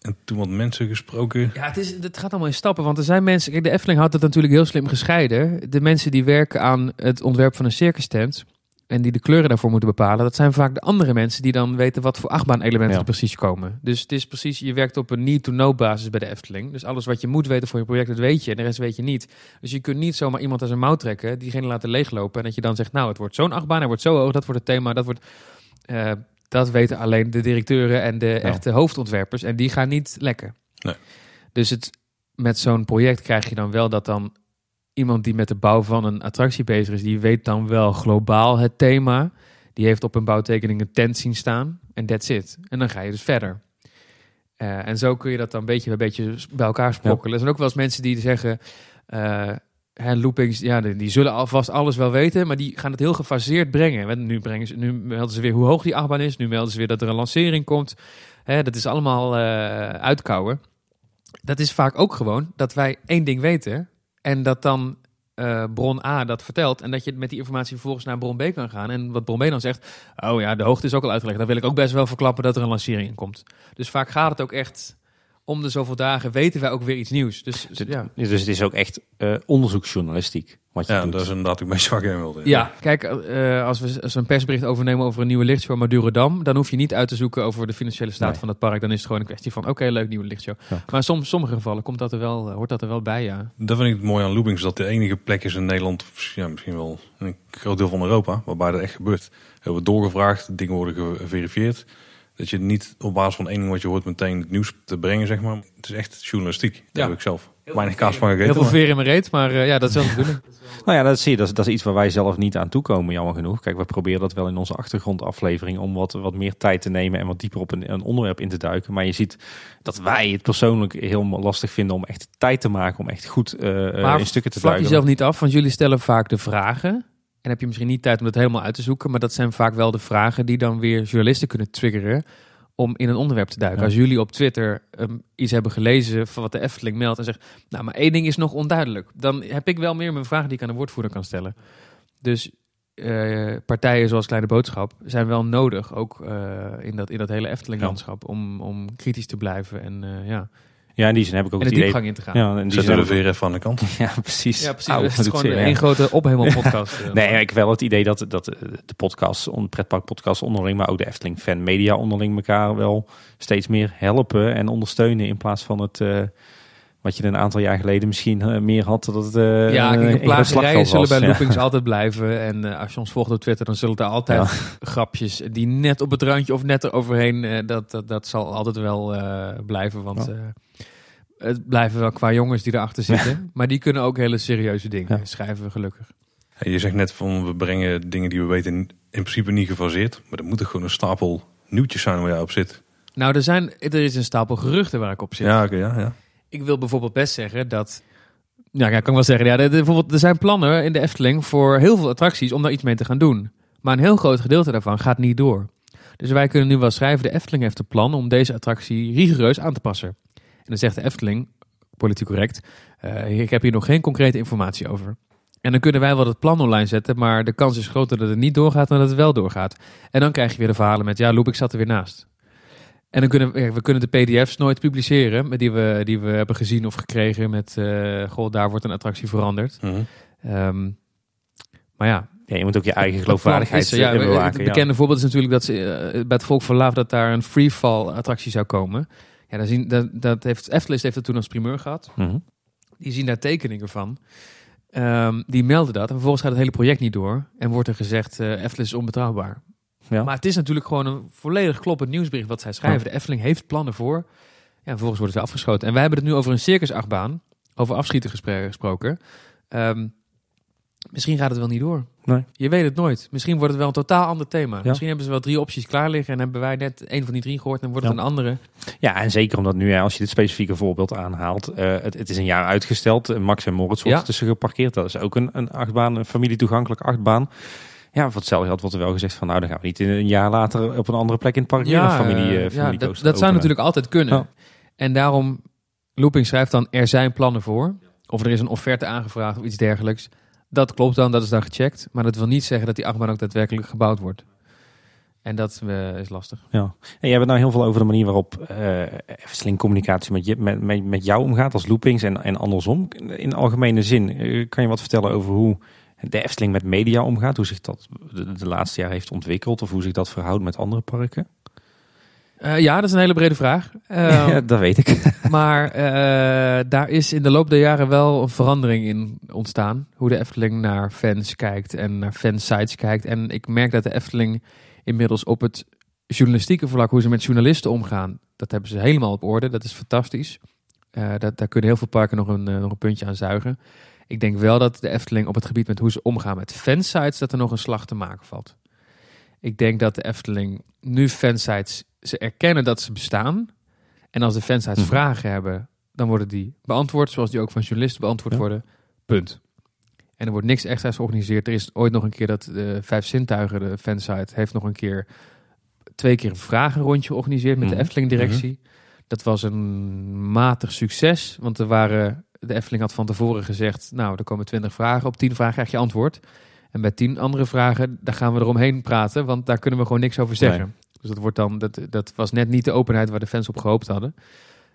En toen wat mensen gesproken. Ja, het, is, het gaat allemaal in stappen. Want er zijn mensen. Kijk, de Efteling had het natuurlijk heel slim gescheiden. De mensen die werken aan het ontwerp van een circus tent. En die de kleuren daarvoor moeten bepalen. Dat zijn vaak de andere mensen die dan weten wat voor achtbaanelementen Ja. er precies komen. Dus het is precies, je werkt op een need-to-know basis bij de Efteling. Dus alles wat je moet weten voor je project, dat weet je. En de rest weet je niet. Dus je kunt niet zomaar iemand aan zijn mouw trekken. Diegene laten leeglopen. En dat je dan zegt, nou, het wordt zo'n achtbaan. Hij wordt zo hoog. Dat wordt het thema. Dat wordt... eh, dat weten alleen de directeuren en de echte hoofdontwerpers. En die gaan niet lekken. Nee. Dus het, met zo'n project krijg je dan wel dat dan iemand die met de bouw van een attractie bezig is, die weet dan wel globaal het thema. Die heeft op een bouwtekening een tent zien staan en that's it. En dan ga je dus verder. Eh, en zo kun je dat dan beetje bij beetje bij elkaar sprokkelen. Er zijn ook wel eens mensen die zeggen, eh, hè, loopings, ja, die, die zullen alvast alles wel weten, maar die gaan het heel gefaseerd brengen. Nu, brengen ze, nu melden ze weer hoe hoog die achtbaan is, nu melden ze weer dat er een lancering komt. Hè, dat is allemaal eh uitkouwen. Dat is vaak ook gewoon dat wij één ding weten en dat dan eh, bron A dat vertelt en dat je met die informatie vervolgens naar bron B kan gaan. En wat bron B dan zegt, oh ja, de hoogte is ook al uitgelegd. Dan wil ik ook best wel verklappen dat er een lancering in komt. Dus vaak gaat het ook echt om de zoveel dagen weten wij ook weer iets nieuws. Dus Dus, ja. dus het is ook echt eh, onderzoeksjournalistiek wat je Ja, doet. dat is inderdaad ook mijn zwak in wilde. Ja, kijk, eh, als we zo'n persbericht overnemen over een nieuwe lichtshow Madurodam, dan hoef je niet uit te zoeken over de financiële staat Nee. van het park. Dan is het gewoon een kwestie van, oké, leuk nieuwe lichtshow. Ja. Maar in soms, sommige gevallen komt dat er wel, eh, hoort dat er wel bij, ja. Dat vind ik het mooi aan Loopings, dat de enige plek is in Nederland, ja, misschien wel een groot deel van Europa, waarbij dat echt gebeurt. Er wordt doorgevraagd, dingen worden geverifieerd. Dat je niet op basis van één ding wat je hoort meteen het nieuws te brengen, zeg maar. Het is echt journalistiek. Daar Ja. heb ik zelf weinig kaas van gegeten. Heel veel maar- veer in mijn reet, maar eh, ja, dat is wel de bedoeling. Nou ja, dat zie je. Dat is, dat is iets waar wij zelf niet aan toekomen, jammer genoeg. Kijk, we proberen dat wel in onze achtergrondaflevering om wat, wat meer tijd te nemen en wat dieper op een, een onderwerp in te duiken. Maar je ziet dat wij het persoonlijk heel lastig vinden om echt tijd te maken, om echt goed Maar in stukken te Vlak duiken. jezelf niet af, want jullie stellen vaak de vragen. En heb je misschien niet tijd om dat helemaal uit te zoeken. Maar dat zijn vaak wel de vragen die dan weer journalisten kunnen triggeren om in een onderwerp te duiken. Ja. Als jullie op Twitter um, iets hebben gelezen van wat de Efteling meldt en zegt, nou, maar één ding is nog onduidelijk. Dan heb ik wel meer mijn vragen die ik aan de woordvoerder kan stellen. Dus eh, partijen zoals Kleine Boodschap zijn wel nodig, ook eh, in, dat, in dat hele Efteling-landschap, om, om kritisch te blijven en, eh, ja, Ja, in die zin heb ik ook en de het idee. diepgang in te gaan. Ja, in die Zet zin de veer even aan de kant. ja, precies. Ja, precies. Auw, het is gewoon één ja. grote ophemel-podcast. eh. Nee, ik heb wel het idee dat, dat eh, de podcast, on- pretpark podcast onderling, maar ook de Efteling fan media onderling elkaar wel steeds meer helpen en ondersteunen in plaats van het eh, wat je een aantal jaar geleden misschien eh, meer had dat het eh Ja, kijk, plagerijen zullen bij Ja. loopings altijd blijven. En eh, als je ons volgt op Twitter, dan zullen er altijd grapjes die net op het randje of net eroverheen, eh, dat, dat, dat zal altijd wel eh, blijven. Want Ja. eh, het blijven wel qua jongens die erachter zitten. Maar die kunnen ook hele serieuze dingen Ja. schrijven, gelukkig. En je zegt net van we brengen dingen die we weten in principe niet gefaseerd. Maar er moet toch gewoon een stapel nieuwtjes zijn waar jij op zit. Nou, er, zijn, er is een stapel geruchten waar ik op zit. Ja, oké, ja, ja. Ik wil bijvoorbeeld best zeggen dat. Ja, ja, kan ik wel zeggen. Ja, er, er- bijvoorbeeld, er zijn plannen in de Efteling voor heel veel attracties om daar iets mee te gaan doen. Maar een heel groot gedeelte daarvan gaat niet door. Dus wij kunnen nu wel schrijven: de Efteling heeft een plan om deze attractie rigoureus aan te passen. En dan zegt de Efteling, politiek correct, eh, ik heb hier nog geen concrete informatie over. En dan kunnen wij wel het plan online zetten, maar de kans is groter dat het niet doorgaat dan dat het wel doorgaat. En dan krijg je weer de verhalen met, ja, Loep, ik zat er weer naast. En dan kunnen we, we kunnen de pdf's nooit publiceren, met die we, die we hebben gezien of gekregen met, eh goh, daar wordt een attractie veranderd. Mhm. Ehm, maar ja, Ja, je moet ook je eigen het geloofwaardigheid is ja, we- bewaken. Het ja. bekende voorbeeld is natuurlijk dat ze eh, bij het Volk van Laaf dat daar een freefall attractie zou komen. Ja, daar zien, dat, dat heeft, Efteling heeft dat toen als primeur gehad. Mhm. Die zien daar tekeningen van. Ehm, die melden dat. En vervolgens gaat het hele project niet door. En wordt er gezegd, Efteling is onbetrouwbaar. Ja. Maar het is natuurlijk gewoon een volledig kloppend nieuwsbericht wat zij schrijven. De Efteling heeft plannen voor. Ja, en vervolgens worden ze afgeschoten. En wij hebben het nu over een circusachtbaan. Over afschieten gesproken. Ehm, misschien gaat het wel niet door. Nee. Je weet het nooit. Misschien wordt het wel een totaal ander thema. Ja. Misschien hebben ze wel drie opties klaar liggen. En hebben wij net een van die drie gehoord. En wordt het een andere. Ja, en zeker omdat nu, als je dit specifieke voorbeeld aanhaalt, eh, het, het is een jaar uitgesteld. Max en Moritz wordt Ja. tussen geparkeerd. Dat is ook een, een achtbaan, een familietoegankelijke achtbaan. Ja, voor hetzelfde geld wordt er wel gezegd van, nou, dan gaan we niet in een jaar later op een andere plek in het park familie, eh, ja familie dat, coaster dat zou natuurlijk altijd kunnen. Ja. En daarom, Looping schrijft dan, er zijn plannen voor. Of er is een offerte aangevraagd of iets dergelijks. Dat klopt dan, dat is dan gecheckt. Maar dat wil niet zeggen dat die achtbaan ook daadwerkelijk gebouwd wordt. En dat eh, is lastig. Ja. En jij hebt nou heel veel over de manier waarop eh Efteling communicatie met, je, met, met, met jou omgaat als loopings en, en andersom. In algemene zin, kan je wat vertellen over hoe de Efteling met media omgaat? Hoe zich dat de, de laatste jaar heeft ontwikkeld of hoe zich dat verhoudt met andere parken? Eh, ja, dat is een hele brede vraag. Eh, ja, dat weet ik. Maar eh, daar is in de loop der jaren wel een verandering in ontstaan. Hoe de Efteling naar fans kijkt en naar fansites kijkt. En ik merk dat de Efteling inmiddels op het journalistieke vlak, hoe ze met journalisten omgaan, dat hebben ze helemaal op orde. Dat is fantastisch. Eh, dat, daar kunnen heel veel parken nog een, nog een puntje aan zuigen. Ik denk wel dat de Efteling op het gebied met hoe ze omgaan met fansites, dat er nog een slag te maken valt. Ik denk dat de Efteling nu fansites, ze erkennen dat ze bestaan. En als de fansites Mhm. vragen hebben, dan worden die beantwoord, zoals die ook van journalisten beantwoord Ja. worden. Punt. En er wordt niks extra's georganiseerd. Er is ooit nog een keer dat de Vijf Zintuigen, de fansite, heeft nog een keer twee keer een vragenrondje georganiseerd met Mhm. de Efteling-directie. Dat was een matig succes, want er waren, de Efteling had van tevoren gezegd, nou, er komen twintig vragen, op tien vragen krijg je antwoord. En bij tien andere vragen, daar gaan we eromheen praten, want daar kunnen we gewoon niks over zeggen. Dus dat, wordt dan, dat, dat was net niet de openheid waar de fans op gehoopt hadden.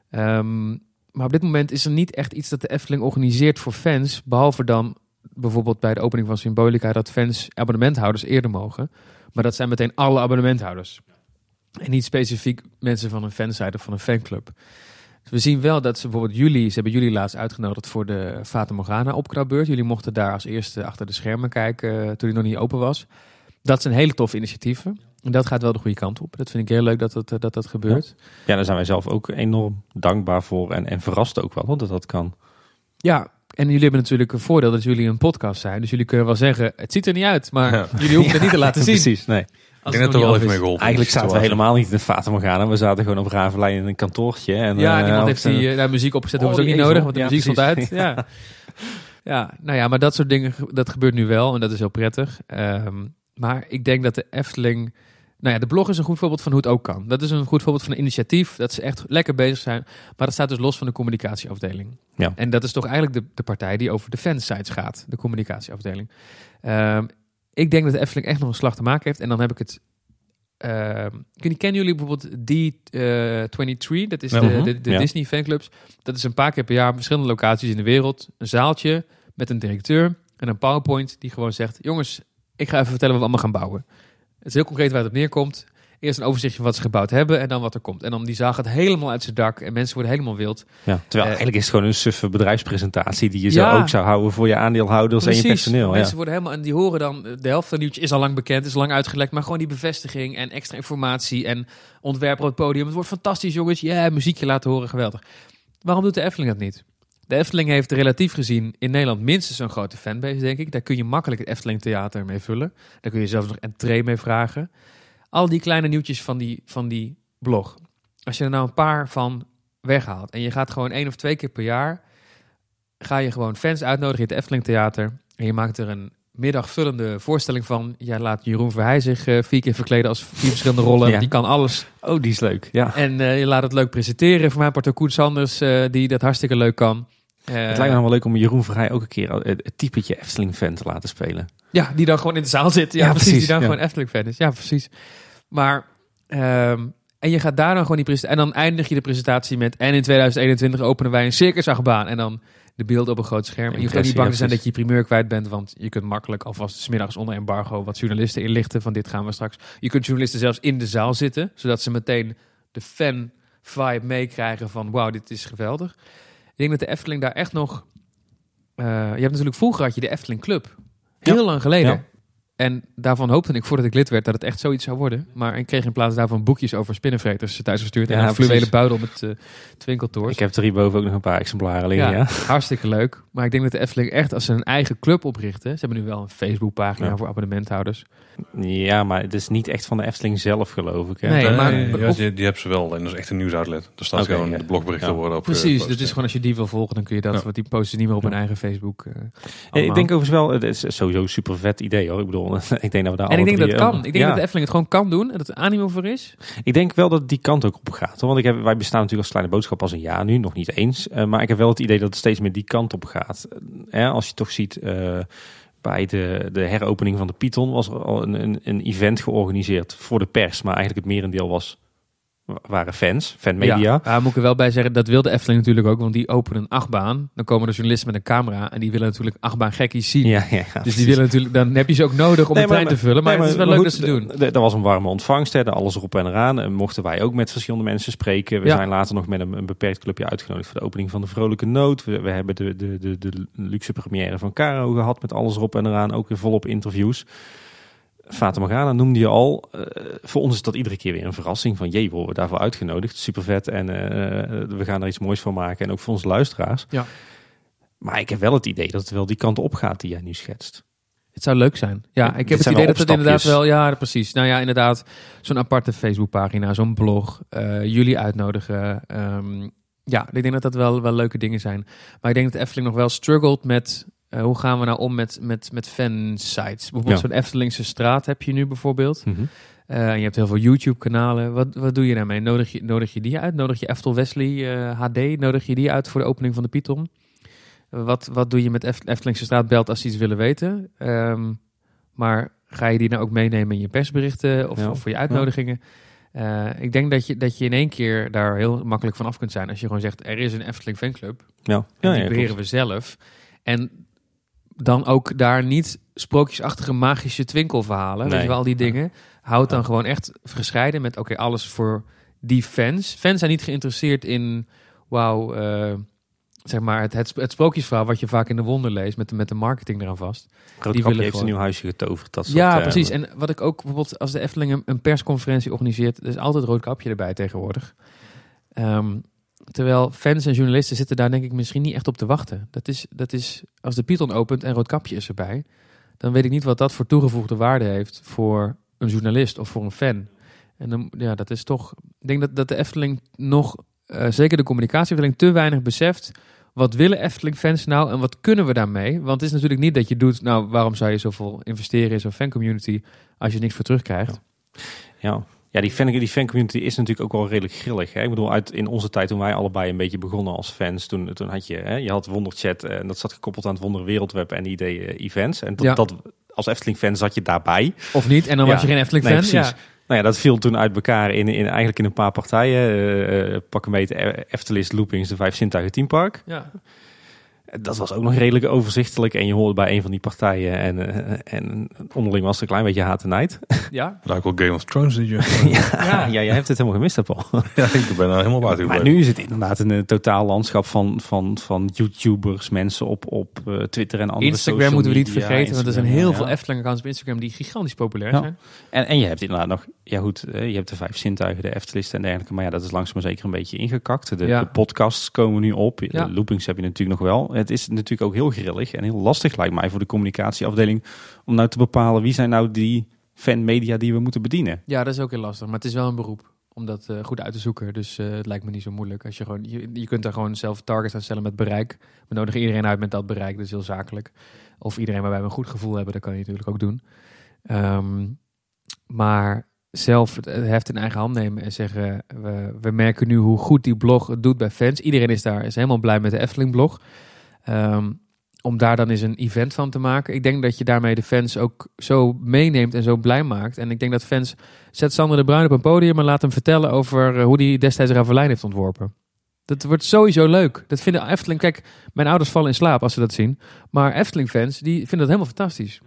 Ehm, maar op dit moment is er niet echt iets dat de Efteling organiseert voor fans, behalve dan bijvoorbeeld bij de opening van Symbolica dat fans abonnementhouders eerder mogen. Maar dat zijn meteen alle abonnementhouders. En niet specifiek mensen van een fansite of van een fanclub. We zien wel dat ze bijvoorbeeld jullie, ze hebben jullie laatst uitgenodigd voor de Fata Morgana opkrabbeurt. Jullie mochten daar als eerste achter de schermen kijken eh, toen die nog niet open was. Dat zijn hele toffe initiatieven. En dat gaat wel de goede kant op. Dat vind ik heel leuk dat dat, eh, dat, dat gebeurt. Ja, daar zijn wij zelf ook enorm dankbaar voor. En, en verrast ook wel dat dat kan. Ja, en jullie hebben natuurlijk een voordeel dat jullie een podcast zijn. Dus jullie kunnen wel zeggen, het ziet er niet uit. Maar Ja. jullie hoeven het niet te laten zien. Precies, nee. Als Ik denk dat er wel even mee geholpen. Eigenlijk zaten we helemaal niet in de Fata Morgana. We zaten gewoon op Ravenlijn in een kantoortje. En, Ja, eh, niemand heeft op- die eh, nou, muziek opgezet. Dat Oh, was ook die niet nodig, want de Ja, muziek stond uit. Ja. ja, nou ja, maar dat soort dingen, ge- dat gebeurt nu wel. En dat is heel prettig. Ehm, maar ik denk dat de Efteling... Nou ja, de blog is een goed voorbeeld van hoe het ook kan. Dat is een goed voorbeeld van een initiatief. Dat ze echt lekker bezig zijn. Maar dat staat dus los van de communicatieafdeling. Ja. En dat is toch eigenlijk de, de partij die over de fansites gaat. De communicatieafdeling. Ehm, ik denk dat de Efteling echt nog een slag te maken heeft. En dan heb ik het... ken- kennen jullie bijvoorbeeld D23? Dat is de, de, de Ja. Disney fanclubs. Dat is een paar keer per jaar op verschillende locaties in de wereld. Een zaaltje met een directeur en een PowerPoint die gewoon zegt: Jongens, ik ga even vertellen wat we allemaal gaan bouwen. Het is heel concreet waar het op neerkomt. Eerst een overzichtje van wat ze gebouwd hebben en dan wat er komt. En dan die zaal gaat helemaal uit zijn dak en mensen worden helemaal wild. Ja, terwijl Eh, eigenlijk is het gewoon een suffe bedrijfspresentatie die je Ja. zo ook zou houden voor je aandeelhouders en je personeel. Mensen Ja. worden helemaal en die horen dan de helft van het nieuwtje is al lang bekend, is lang uitgelekt, maar gewoon die bevestiging en extra informatie en ontwerper op het podium. Het wordt fantastisch, jongens. Ja, muziekje laten horen, geweldig. Waarom doet de Efteling dat niet? De Efteling heeft relatief gezien in Nederland minstens zo'n grote fanbase, denk ik. Daar kun je makkelijk het Efteling Theater mee vullen. Daar kun je zelfs nog entree mee vragen. Al die kleine nieuwtjes van die, van die blog. Als je er nou een paar van weghaalt en je gaat gewoon één of twee keer per jaar, ga je gewoon fans uitnodigen in het Efteling Theater. En je maakt er een middagvullende voorstelling van. Jij laat Jeroen Verheij zich eh, vier keer verkleden als vier verschillende rollen. Ja. Die kan alles. Oh, die is leuk. Ja. En eh, je laat het leuk presenteren. Voor mij part ook Koen Sanders, eh, die dat hartstikke leuk kan. Het lijkt me wel leuk om Jeroen Verheij ook een keer het, het typetje Efteling-fan te laten spelen. Ja, die dan gewoon in de zaal zit. Ja, Ja, precies. Die dan ja. gewoon Efteling-fan is. Ja, precies. Maar, ehm, en je gaat daar dan gewoon die presentatie... En dan eindig je de presentatie met... En in 2021 openen wij een circusachtbaan. En dan de beelden op een groot scherm. En je hoeft niet bang te zijn dat je je primeur kwijt bent. Want je kunt makkelijk alvast 's middags onder embargo... wat journalisten inlichten van dit gaan we straks. Je kunt journalisten zelfs in de zaal zitten. Zodat ze meteen de fan-vibe meekrijgen van... Wauw, dit is geweldig. Ik denk dat de Efteling daar echt nog... eh, je hebt natuurlijk vroeger had je de Efteling Club. Heel Ja. lang geleden. Ja. En daarvan hoopte ik voordat ik lid werd dat het echt zoiets zou worden. Maar ik kreeg in plaats daarvan boekjes over spinnenvreters thuis gestuurd. en een fluwelen buidel met uh, twinkeltoors. Ik heb er hierboven ook nog een paar exemplaren liggen. Ja, Ja. hartstikke leuk. Maar ik denk dat de Efteling echt als ze een eigen club oprichten. Ze hebben nu wel een Facebookpagina Ja. voor abonnementhouders. Ja, maar het is niet echt van de Efteling zelf, geloof ik. Hè? Nee, Nee, maar- ja, die, die hebben ze wel. En dat is echt een nieuwsoutlet. Er staat gewoon ja. de blogberichten Ja. worden op. Precies, dus het is gewoon als je die wil volgen, dan kun je dat. Ja. Want die posten niet meer op Ja. hun eigen Facebook. eh, Ja, ik denk overigens wel, het is sowieso een super vet idee hoor. Ik bedoel, ik denk dat we daar en ik denk dat het kan. eh, Ik denk ja. dat de Efteling het gewoon kan doen. En dat er animo voor is. Ik denk wel dat het die kant ook op gaat. Hoor. Want ik heb, wij bestaan natuurlijk als kleine boodschap als een jaar nu, nog niet eens. Eh, maar ik heb wel het idee dat het steeds meer die kant op gaat. Eh, als je toch ziet, eh, bij de, de heropening van de Python was al een, een, een event georganiseerd voor de pers. Maar eigenlijk het merendeel was, waren fans, fanmedia. Ja, daar moet ik er wel bij zeggen, dat wil de Efteling natuurlijk ook. Want die openen een achtbaan. Dan komen er journalisten met een camera. En die willen natuurlijk achtbaan gekkies zien. Ja, ja, ja, Dus precies. die willen natuurlijk, dan heb je ze ook nodig om Nee, trein maar- te vullen. Maar, Nee, het is wel leuk goed, dat ze doen. d- d- Er was een warme ontvangst, hè, alles erop en eraan. En mochten wij ook met verschillende mensen spreken. We Ja. zijn later nog met een, een beperkt clubje uitgenodigd voor de opening van de Vrolijke Noot. We, we hebben de, de, de, de luxe première van Caro gehad met alles erop en eraan. Ook weer volop interviews. Fata Morgana noemde je al. Eh, voor ons is dat iedere keer weer een verrassing. Van jee, worden we daarvoor uitgenodigd. Super vet en eh, we gaan er iets moois van maken. En ook voor onze luisteraars. Ja. Maar ik heb wel het idee dat het wel die kant op gaat die jij nu schetst. Het zou leuk zijn. Ja, ik heb het idee dat het inderdaad wel... Ja, precies. Nou ja, inderdaad. Zo'n aparte Facebookpagina, zo'n blog. eh, jullie uitnodigen. ehm, ja, ik denk dat dat wel, wel leuke dingen zijn. Maar ik denk dat Efteling nog wel struggelt met eh, hoe gaan we nou om met, met, met fansites? Bijvoorbeeld Ja. zo'n Eftelingse straat heb je nu bijvoorbeeld. Eh, en je hebt heel veel YouTube-kanalen. Wat, wat doe je daarmee? Nodig je, nodig je die uit? Nodig je Eftel Wesley eh, HD? Nodig je die uit voor de opening van de Python? Eh, wat, wat doe je met Eft- Eftelingse straat belt als ze iets willen weten? Ehm, maar ga je die nou ook meenemen in je persberichten of, Ja. of voor je uitnodigingen? Eh, ik denk dat je, dat je in één keer daar heel makkelijk van af kunt zijn. Als je gewoon zegt, er is een Efteling fanclub. Ja, die beheren we zelf. En dan ook daar niet sprookjesachtige magische twinkelverhalen. Weet je wel, al die dingen. Houd dan gewoon echt gescheiden met, oké, alles voor die fans. Fans zijn niet geïnteresseerd in, wauw, eh, zeg maar, het, het, het sprookjesverhaal wat je vaak in de wonder leest met de, met de marketing eraan vast. Roodkapje die willen heeft een gewoon- nieuw huisje getoverd. Dat soort, ja, eh, precies. En wat ik ook bijvoorbeeld als de Efteling een, een persconferentie organiseert, er is altijd rood kapje erbij tegenwoordig. Ehm, terwijl fans en journalisten zitten daar denk ik misschien niet echt op te wachten. Dat is, dat is als de Python opent en rood kapje is erbij, dan weet ik niet wat dat voor toegevoegde waarde heeft voor een journalist of voor een fan. En dan, ja, dat is toch. Ik denk dat, dat de Efteling nog, eh, zeker de communicatieafdeling, te weinig beseft. Wat willen Efteling-fans nou en wat kunnen we daarmee? Want het is natuurlijk niet dat je doet, nou, waarom zou je zoveel investeren in zo'n fancommunity als je niks voor terugkrijgt? Ja. Ja, die, fan, die fancommunity is natuurlijk ook wel redelijk grillig. Hè? Ik bedoel, uit, in onze tijd toen wij allebei een beetje begonnen als fans, toen, toen had je, hè, je had Wonderchat en dat zat gekoppeld aan het Wonder Wereldweb en die deed eh, events. En dat, Ja. dat, als Efteling-fan zat je daarbij. Of niet? En dan Ja. was je geen Efteling-fan? Nee, precies. Ja. Nou ja, dat viel toen uit elkaar in, in, eigenlijk in een paar partijen. eh eh, pak een beetje Eftelist, Loopings, de Vijf Zintuigen Teampark. Ja. Dat was ook nog redelijk overzichtelijk. En je hoorde bij een van die partijen en, eh, en onderling was er een klein beetje haat en nijd. ja. Lijkt wel Game of Thrones dit jaar. ja, ja, jij hebt het helemaal gemist, Paul. ja, ik ben daar helemaal buiten Maar nu is het inderdaad een eh, totaal landschap van, van, van YouTubers, mensen op, op eh, Twitter en andere Instagram social moeten we niet vergeten, want er zijn heel ja. veel Efteling-accounts op Instagram die gigantisch populair Ja. zijn. En, en je hebt inderdaad nog, ja goed, je hebt de vijf zintuigen, de Eftelist en dergelijke. Maar ja, dat is langzaam maar zeker een beetje ingekakt. De, Ja. de podcasts komen nu op. Ja. De loopings heb je natuurlijk nog wel. Het is natuurlijk ook heel grillig en heel lastig lijkt mij voor de communicatieafdeling om nou te bepalen wie zijn nou die fanmedia die we moeten bedienen. Ja, dat is ook heel lastig, maar het is wel een beroep om dat eh, goed uit te zoeken. Dus eh, het lijkt me niet zo moeilijk. Als je, gewoon, je, je kunt daar gewoon zelf targets aan stellen met bereik. We nodigen iedereen uit met dat bereik, dat is heel zakelijk. Of iedereen waarbij we een goed gevoel hebben, dat kan je natuurlijk ook doen. Ehm, maar zelf het heft in eigen hand nemen en zeggen... We, we merken nu hoe goed die blog het doet bij fans. Iedereen is daar is helemaal blij met de Efteling-blog. Ehm, om daar dan eens een event van te maken. Ik denk dat je daarmee de fans ook zo meeneemt en zo blij maakt. En ik denk dat fans... Zet Sander de Bruin op een podium en laat hem vertellen over eh, hoe hij destijds Ravelijn heeft ontworpen. Dat wordt sowieso leuk. Dat vinden Efteling... Kijk, mijn ouders vallen in slaap als ze dat zien. Maar Efteling-fans, die vinden dat helemaal fantastisch.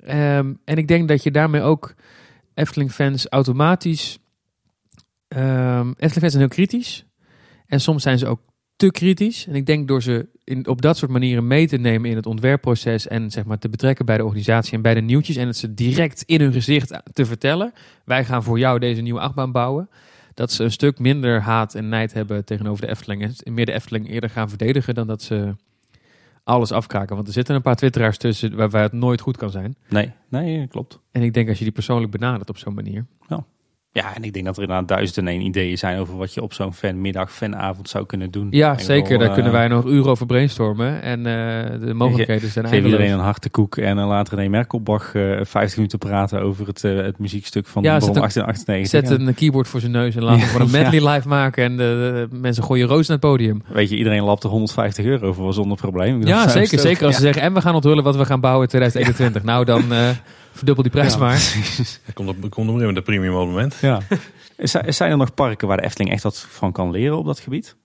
Ehm, en ik denk dat je daarmee ook Efteling-fans automatisch... ehm Efteling-fans zijn heel kritisch. En soms zijn ze ook te kritisch. En ik denk door ze in, op dat soort manieren mee te nemen in het ontwerpproces... en zeg maar te betrekken bij de organisatie en bij de nieuwtjes... en het ze direct in hun gezicht te vertellen... wij gaan voor jou deze nieuwe achtbaan bouwen... dat ze een stuk minder haat en nijd hebben tegenover de Efteling... en meer de Efteling eerder gaan verdedigen... dan dat ze alles afkraken. Want er zitten een paar twitteraars tussen... waarbij het nooit goed kan zijn. Nee, nee, klopt. En ik denk als je die persoonlijk benadert op zo'n manier... Ja, en ik denk dat er inderdaad duizend en één ideeën zijn over wat je op zo'n fanmiddag, fanavond zou kunnen doen. Ja, zeker. Daar eh, kunnen wij nog uren over brainstormen. En eh, de mogelijkheden zijn Geef eindeloos. iedereen een hartekoek en dan laat René Merkelbach eh 50 minuten praten over het, eh, het muziekstuk van Ja, de zet Bron een- 1898. Zet een keyboard voor zijn neus en laat hem gewoon een medley live maken. En de, de mensen gooien roos naar het podium. Weet je, iedereen lapt er 150 euro voor zonder probleem. Ik Ja, zeker. Zeker als ze Ja. zeggen, en we gaan onthullen wat we gaan bouwen in 2021. nou, dan eh, verdubbel die prijs Ja, maar. precies. Ik kom er, ik kom er weer met een premium abonnement. Ja. Is- Zijn er nog parken waar de Efteling echt wat van kan leren op dat gebied?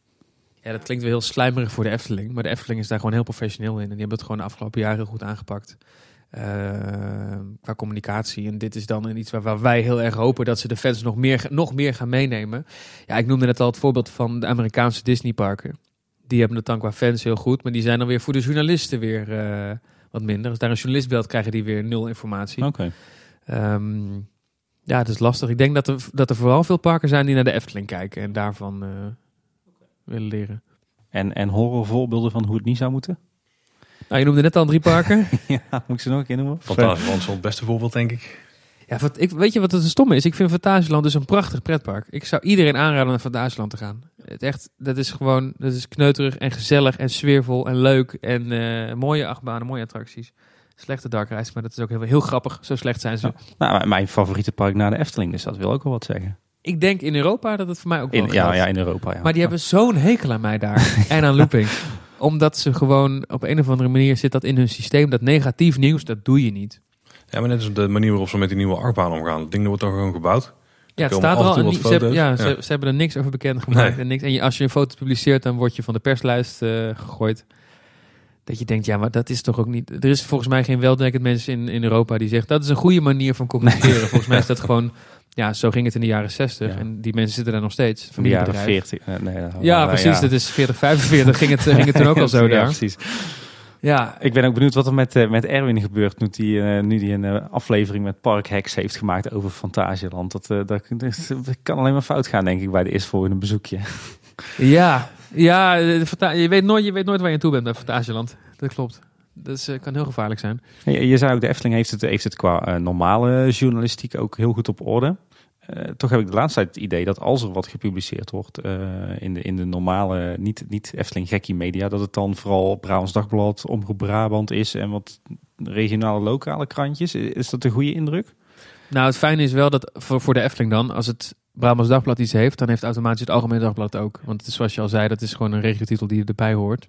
Ja, dat klinkt wel heel slijmerig voor de Efteling. Maar de Efteling is daar gewoon heel professioneel in. En die hebben het gewoon de afgelopen jaren heel goed aangepakt. Eh, qua communicatie. En dit is dan iets waar, waar wij heel erg hopen dat ze de fans nog meer, nog meer gaan meenemen. Ja, ik noemde net al het voorbeeld van de Amerikaanse Disneyparken. Die hebben het dan qua fans heel goed. Maar die zijn dan weer voor de journalisten weer eh, wat minder. Als daar een journalist belt, krijgen die weer nul informatie. Oké. Ehm, ja, het is lastig. Ik denk dat er, dat er vooral veel parken zijn die naar de Efteling kijken. En daarvan eh, willen leren. En, en horrorvoorbeelden van hoe het niet zou moeten? Nou, je noemde net al drie parken. ja, moet ik ze nog een keer noemen? Is wel het beste voorbeeld, denk ik. Ja, wat, ik, weet je wat het stomme is? Ik vind Fantasieland dus een prachtig pretpark. Ik zou iedereen aanraden naar Fantasieland te gaan. Het echt, dat is gewoon, dat is kneuterig en gezellig en sfeervol en leuk en eh, mooie achtbanen, mooie attracties. Slechte dark rides, maar dat is ook heel, heel grappig. Zo slecht zijn ze. Ja. Nou, mijn favoriete park na de Efteling, dus dat wil ook wel wat zeggen. Ik denk in Europa dat het voor mij ook wel In, ja, ja, in Europa. Ja. Maar die hebben zo'n hekel aan mij daar en aan looping. Omdat ze gewoon op een of andere manier zit dat in hun systeem. Dat negatief nieuws, dat doe je niet. Ja, maar net als de manier waarop ze met die nieuwe achtbaan omgaan. Het ding wordt toch gewoon gebouwd. Ja, het staat er al. die- ze, hebben, ja, Ja. Ze, ze hebben er niks over bekend gemaakt. Nee. En, niks. en je, als je een foto publiceert, dan word je van de perslijst eh, gegooid. Dat je denkt, ja, maar dat is toch ook niet... Er is volgens mij geen weldenkend mensen in, in Europa die zegt... dat is een goede manier van communiceren. Volgens mij is dat gewoon... Ja, zo ging het in de jaren 60. Ja. En die mensen zitten daar nog steeds. van de jaren Familiebedrijf. 40. eh, nee, Ja, precies. Dat is 40, 45 ging het, ging het toen ook al zo daar. precies. Ja, Ik ben ook benieuwd wat er met, eh, met Erwin gebeurt nu hij nu die een eh, aflevering met Park Hacks heeft gemaakt over Fantasieland. Dat, eh, dat, dat kan alleen maar fout gaan, denk ik, bij de eerstvolgende bezoekje. ja, ja je, weet nooit, je weet nooit waar je aan toe bent bij Fantasieland. Dat klopt. Dat is, eh, kan heel gevaarlijk zijn. Je, je zei ook, de Efteling heeft het, heeft het qua eh, normale journalistiek ook heel goed op orde. Eh, toch heb ik de laatste tijd het idee dat als er wat gepubliceerd wordt eh, in, de, in de normale, niet, niet Efteling gekkie media, dat het dan vooral Brabants Dagblad, Omroep Brabant is en wat regionale lokale krantjes. Is dat een goede indruk? Nou, het fijne is wel dat voor, voor de Efteling dan, als het Brabants Dagblad iets heeft, dan heeft automatisch het Algemeen Dagblad ook. Want zoals je al zei, dat is gewoon een regiotitel die erbij hoort.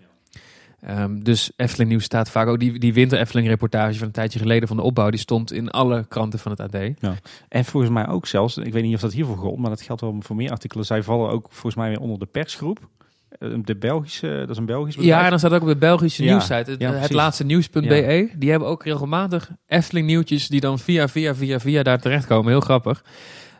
Ehm, dus Efteling Nieuws staat vaak ook, die, die winter Efteling reportage van een tijdje geleden van de opbouw, die stond in alle kranten van het AD. En volgens mij ook zelfs, ik weet niet of dat hiervoor gold, maar dat geldt wel voor meer artikelen. Zij vallen ook volgens mij weer onder de persgroep. Eh, De Belgische, dat is een Belgisch bedrijf. Ja, en dan staat ook op de Belgische Ja, nieuwssite, het, ja, laatste nieuws.be. Die hebben ook regelmatig Efteling nieuwtjes die dan via, via, via, via daar terechtkomen. Heel grappig.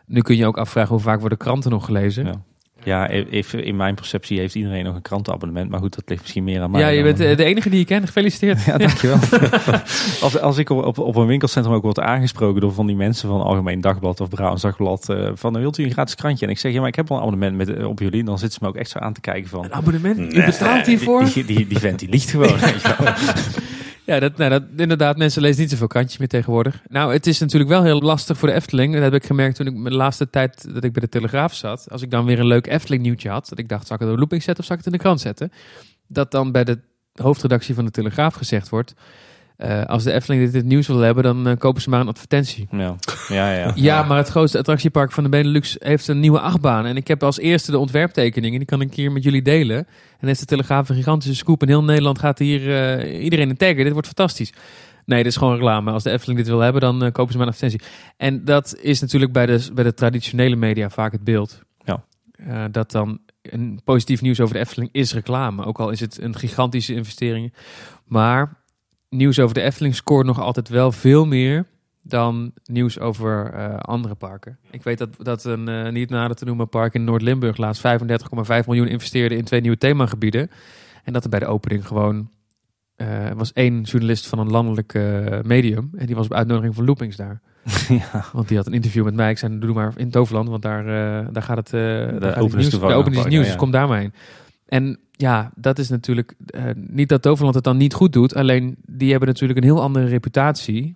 Nu kun je ook afvragen hoe vaak worden kranten nog gelezen. Ja. Even in mijn perceptie heeft iedereen nog een krantenabonnement. Maar goed, dat ligt misschien meer aan mij. Ja, je bent de enige die je kent. Gefeliciteerd. Ja, dankjewel. als, als ik op, op, een winkelcentrum ook word aangesproken door van die mensen van Algemeen Dagblad of Brabants Dagblad. eh, van, wilt u een gratis krantje? En ik zeg, ja, maar ik heb wel een abonnement met, eh, op jullie. Dan zitten ze me ook echt zo aan te kijken van... Een abonnement? U betaalt hiervoor? Die, die, die vent die liegt gewoon. Ja, dat, nou, dat, inderdaad, mensen lezen niet zoveel krantjes meer tegenwoordig. Nou, het is natuurlijk wel heel lastig voor de Efteling. Dat heb ik gemerkt toen ik de laatste tijd dat ik bij de Telegraaf zat. Als ik dan weer een leuk Efteling nieuwtje had, dat ik dacht, zal ik het op de looping zetten of zal ik het in de krant zetten? Dat dan bij de hoofdredactie van de Telegraaf gezegd wordt, eh, als de Efteling dit, dit nieuws wil hebben, dan eh, kopen ze maar een advertentie. ja. Ja, ja. Ja, maar het grootste attractiepark van de Benelux heeft een nieuwe achtbaan. En ik heb als eerste de ontwerptekeningen. Die kan ik hier met jullie delen. En heeft de Telegraaf een gigantische scoop. In heel Nederland gaat hier eh, iedereen een taggen. Dit wordt fantastisch. Nee, dit is gewoon reclame. Als de Efteling dit wil hebben, dan eh, kopen ze maar een advertentie. En dat is natuurlijk bij de, bij de traditionele media vaak het beeld. Ja. Eh, dat dan een positief nieuws over de Efteling is reclame. Ook al is het een gigantische investering. Maar nieuws over de Efteling scoort nog altijd wel veel meer dan nieuws over eh, andere parken. Ik weet dat, dat een eh, niet nader te noemen park in Noord-Limburg laatst 35,5 miljoen investeerde in twee nieuwe themagebieden. En dat er bij de opening gewoon eh, was één journalist van een landelijk medium. En die was op uitnodiging van Loopings daar. ja. Want die had een interview met mij. Ik zei, doe maar in Toverland, want daar, daar gaat het... daar gaat het openen ze nieuws, ja, dus kom daar maar heen. En ja, dat is natuurlijk... niet dat Toverland het dan niet goed doet. Alleen, die hebben natuurlijk een heel andere reputatie.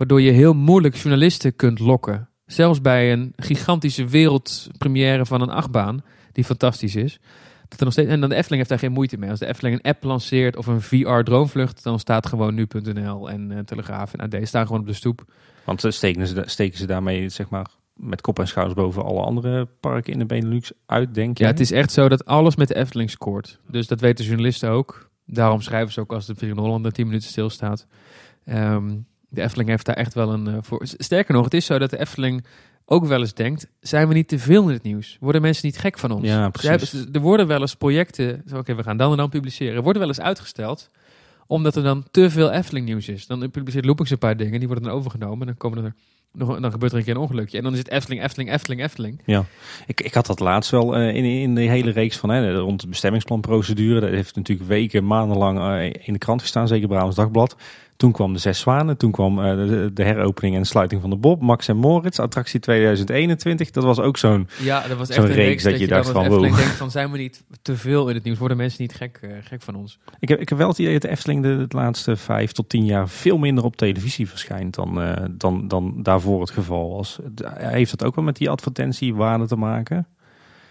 Waardoor je heel moeilijk journalisten kunt lokken. Zelfs bij een gigantische wereldpremière van een achtbaan, die fantastisch is. Dat er nog steeds, en dan de Efteling heeft daar geen moeite mee. Als de Efteling een app lanceert of een VR-droomvlucht, dan staat gewoon nu.nl en eh, Telegraaf en AD staan gewoon op de stoep. Want eh, steken ze, steken ze daarmee, zeg maar, met kop en schouders boven alle andere parken in de Benelux uit, denk je? Ja, het is echt zo dat alles met de Efteling scoort. Dus dat weten journalisten ook. Daarom schrijven ze ook als de Vier in Holland er 10 minuten stilstaat. Ehm de Efteling heeft daar echt wel een eh, voor. Sterker nog, het is zo dat de Efteling ook wel eens denkt: zijn we niet te veel in het nieuws? Worden mensen niet gek van ons? Ja, precies. er worden wel eens projecten. Oké, we gaan dan en dan publiceren. Worden wel eens uitgesteld omdat er dan te veel Efteling nieuws is. Dan publiceert Loopings een paar dingen, die worden dan overgenomen. En dan, komen er nog, dan gebeurt er een keer een ongelukje. En dan is het Efteling, Efteling, Efteling, Efteling. Ik, ik had dat laatst wel eh, in, in de hele reeks van hè, rond de bestemmingsplanprocedure. Dat heeft natuurlijk weken, maandenlang eh, in de krant gestaan, zeker Brabants Dagblad. Toen kwam de Zes Zwanen, toen kwam eh, de, de heropening en sluiting van de Bob, Max en Moritz, attractie 2021. Dat was ook zo'n Ja, dat was echt een reeks reeks dat dat, je dacht van, wow. denkt van zijn we niet te veel in het nieuws? Worden mensen niet gek, eh, gek van ons? Ik heb, ik heb wel het idee dat de Efteling de, de laatste vijf tot tien jaar veel minder op televisie verschijnt dan, eh, dan, dan daarvoor het geval was. Heeft dat ook wel met die advertentiewaarde te maken?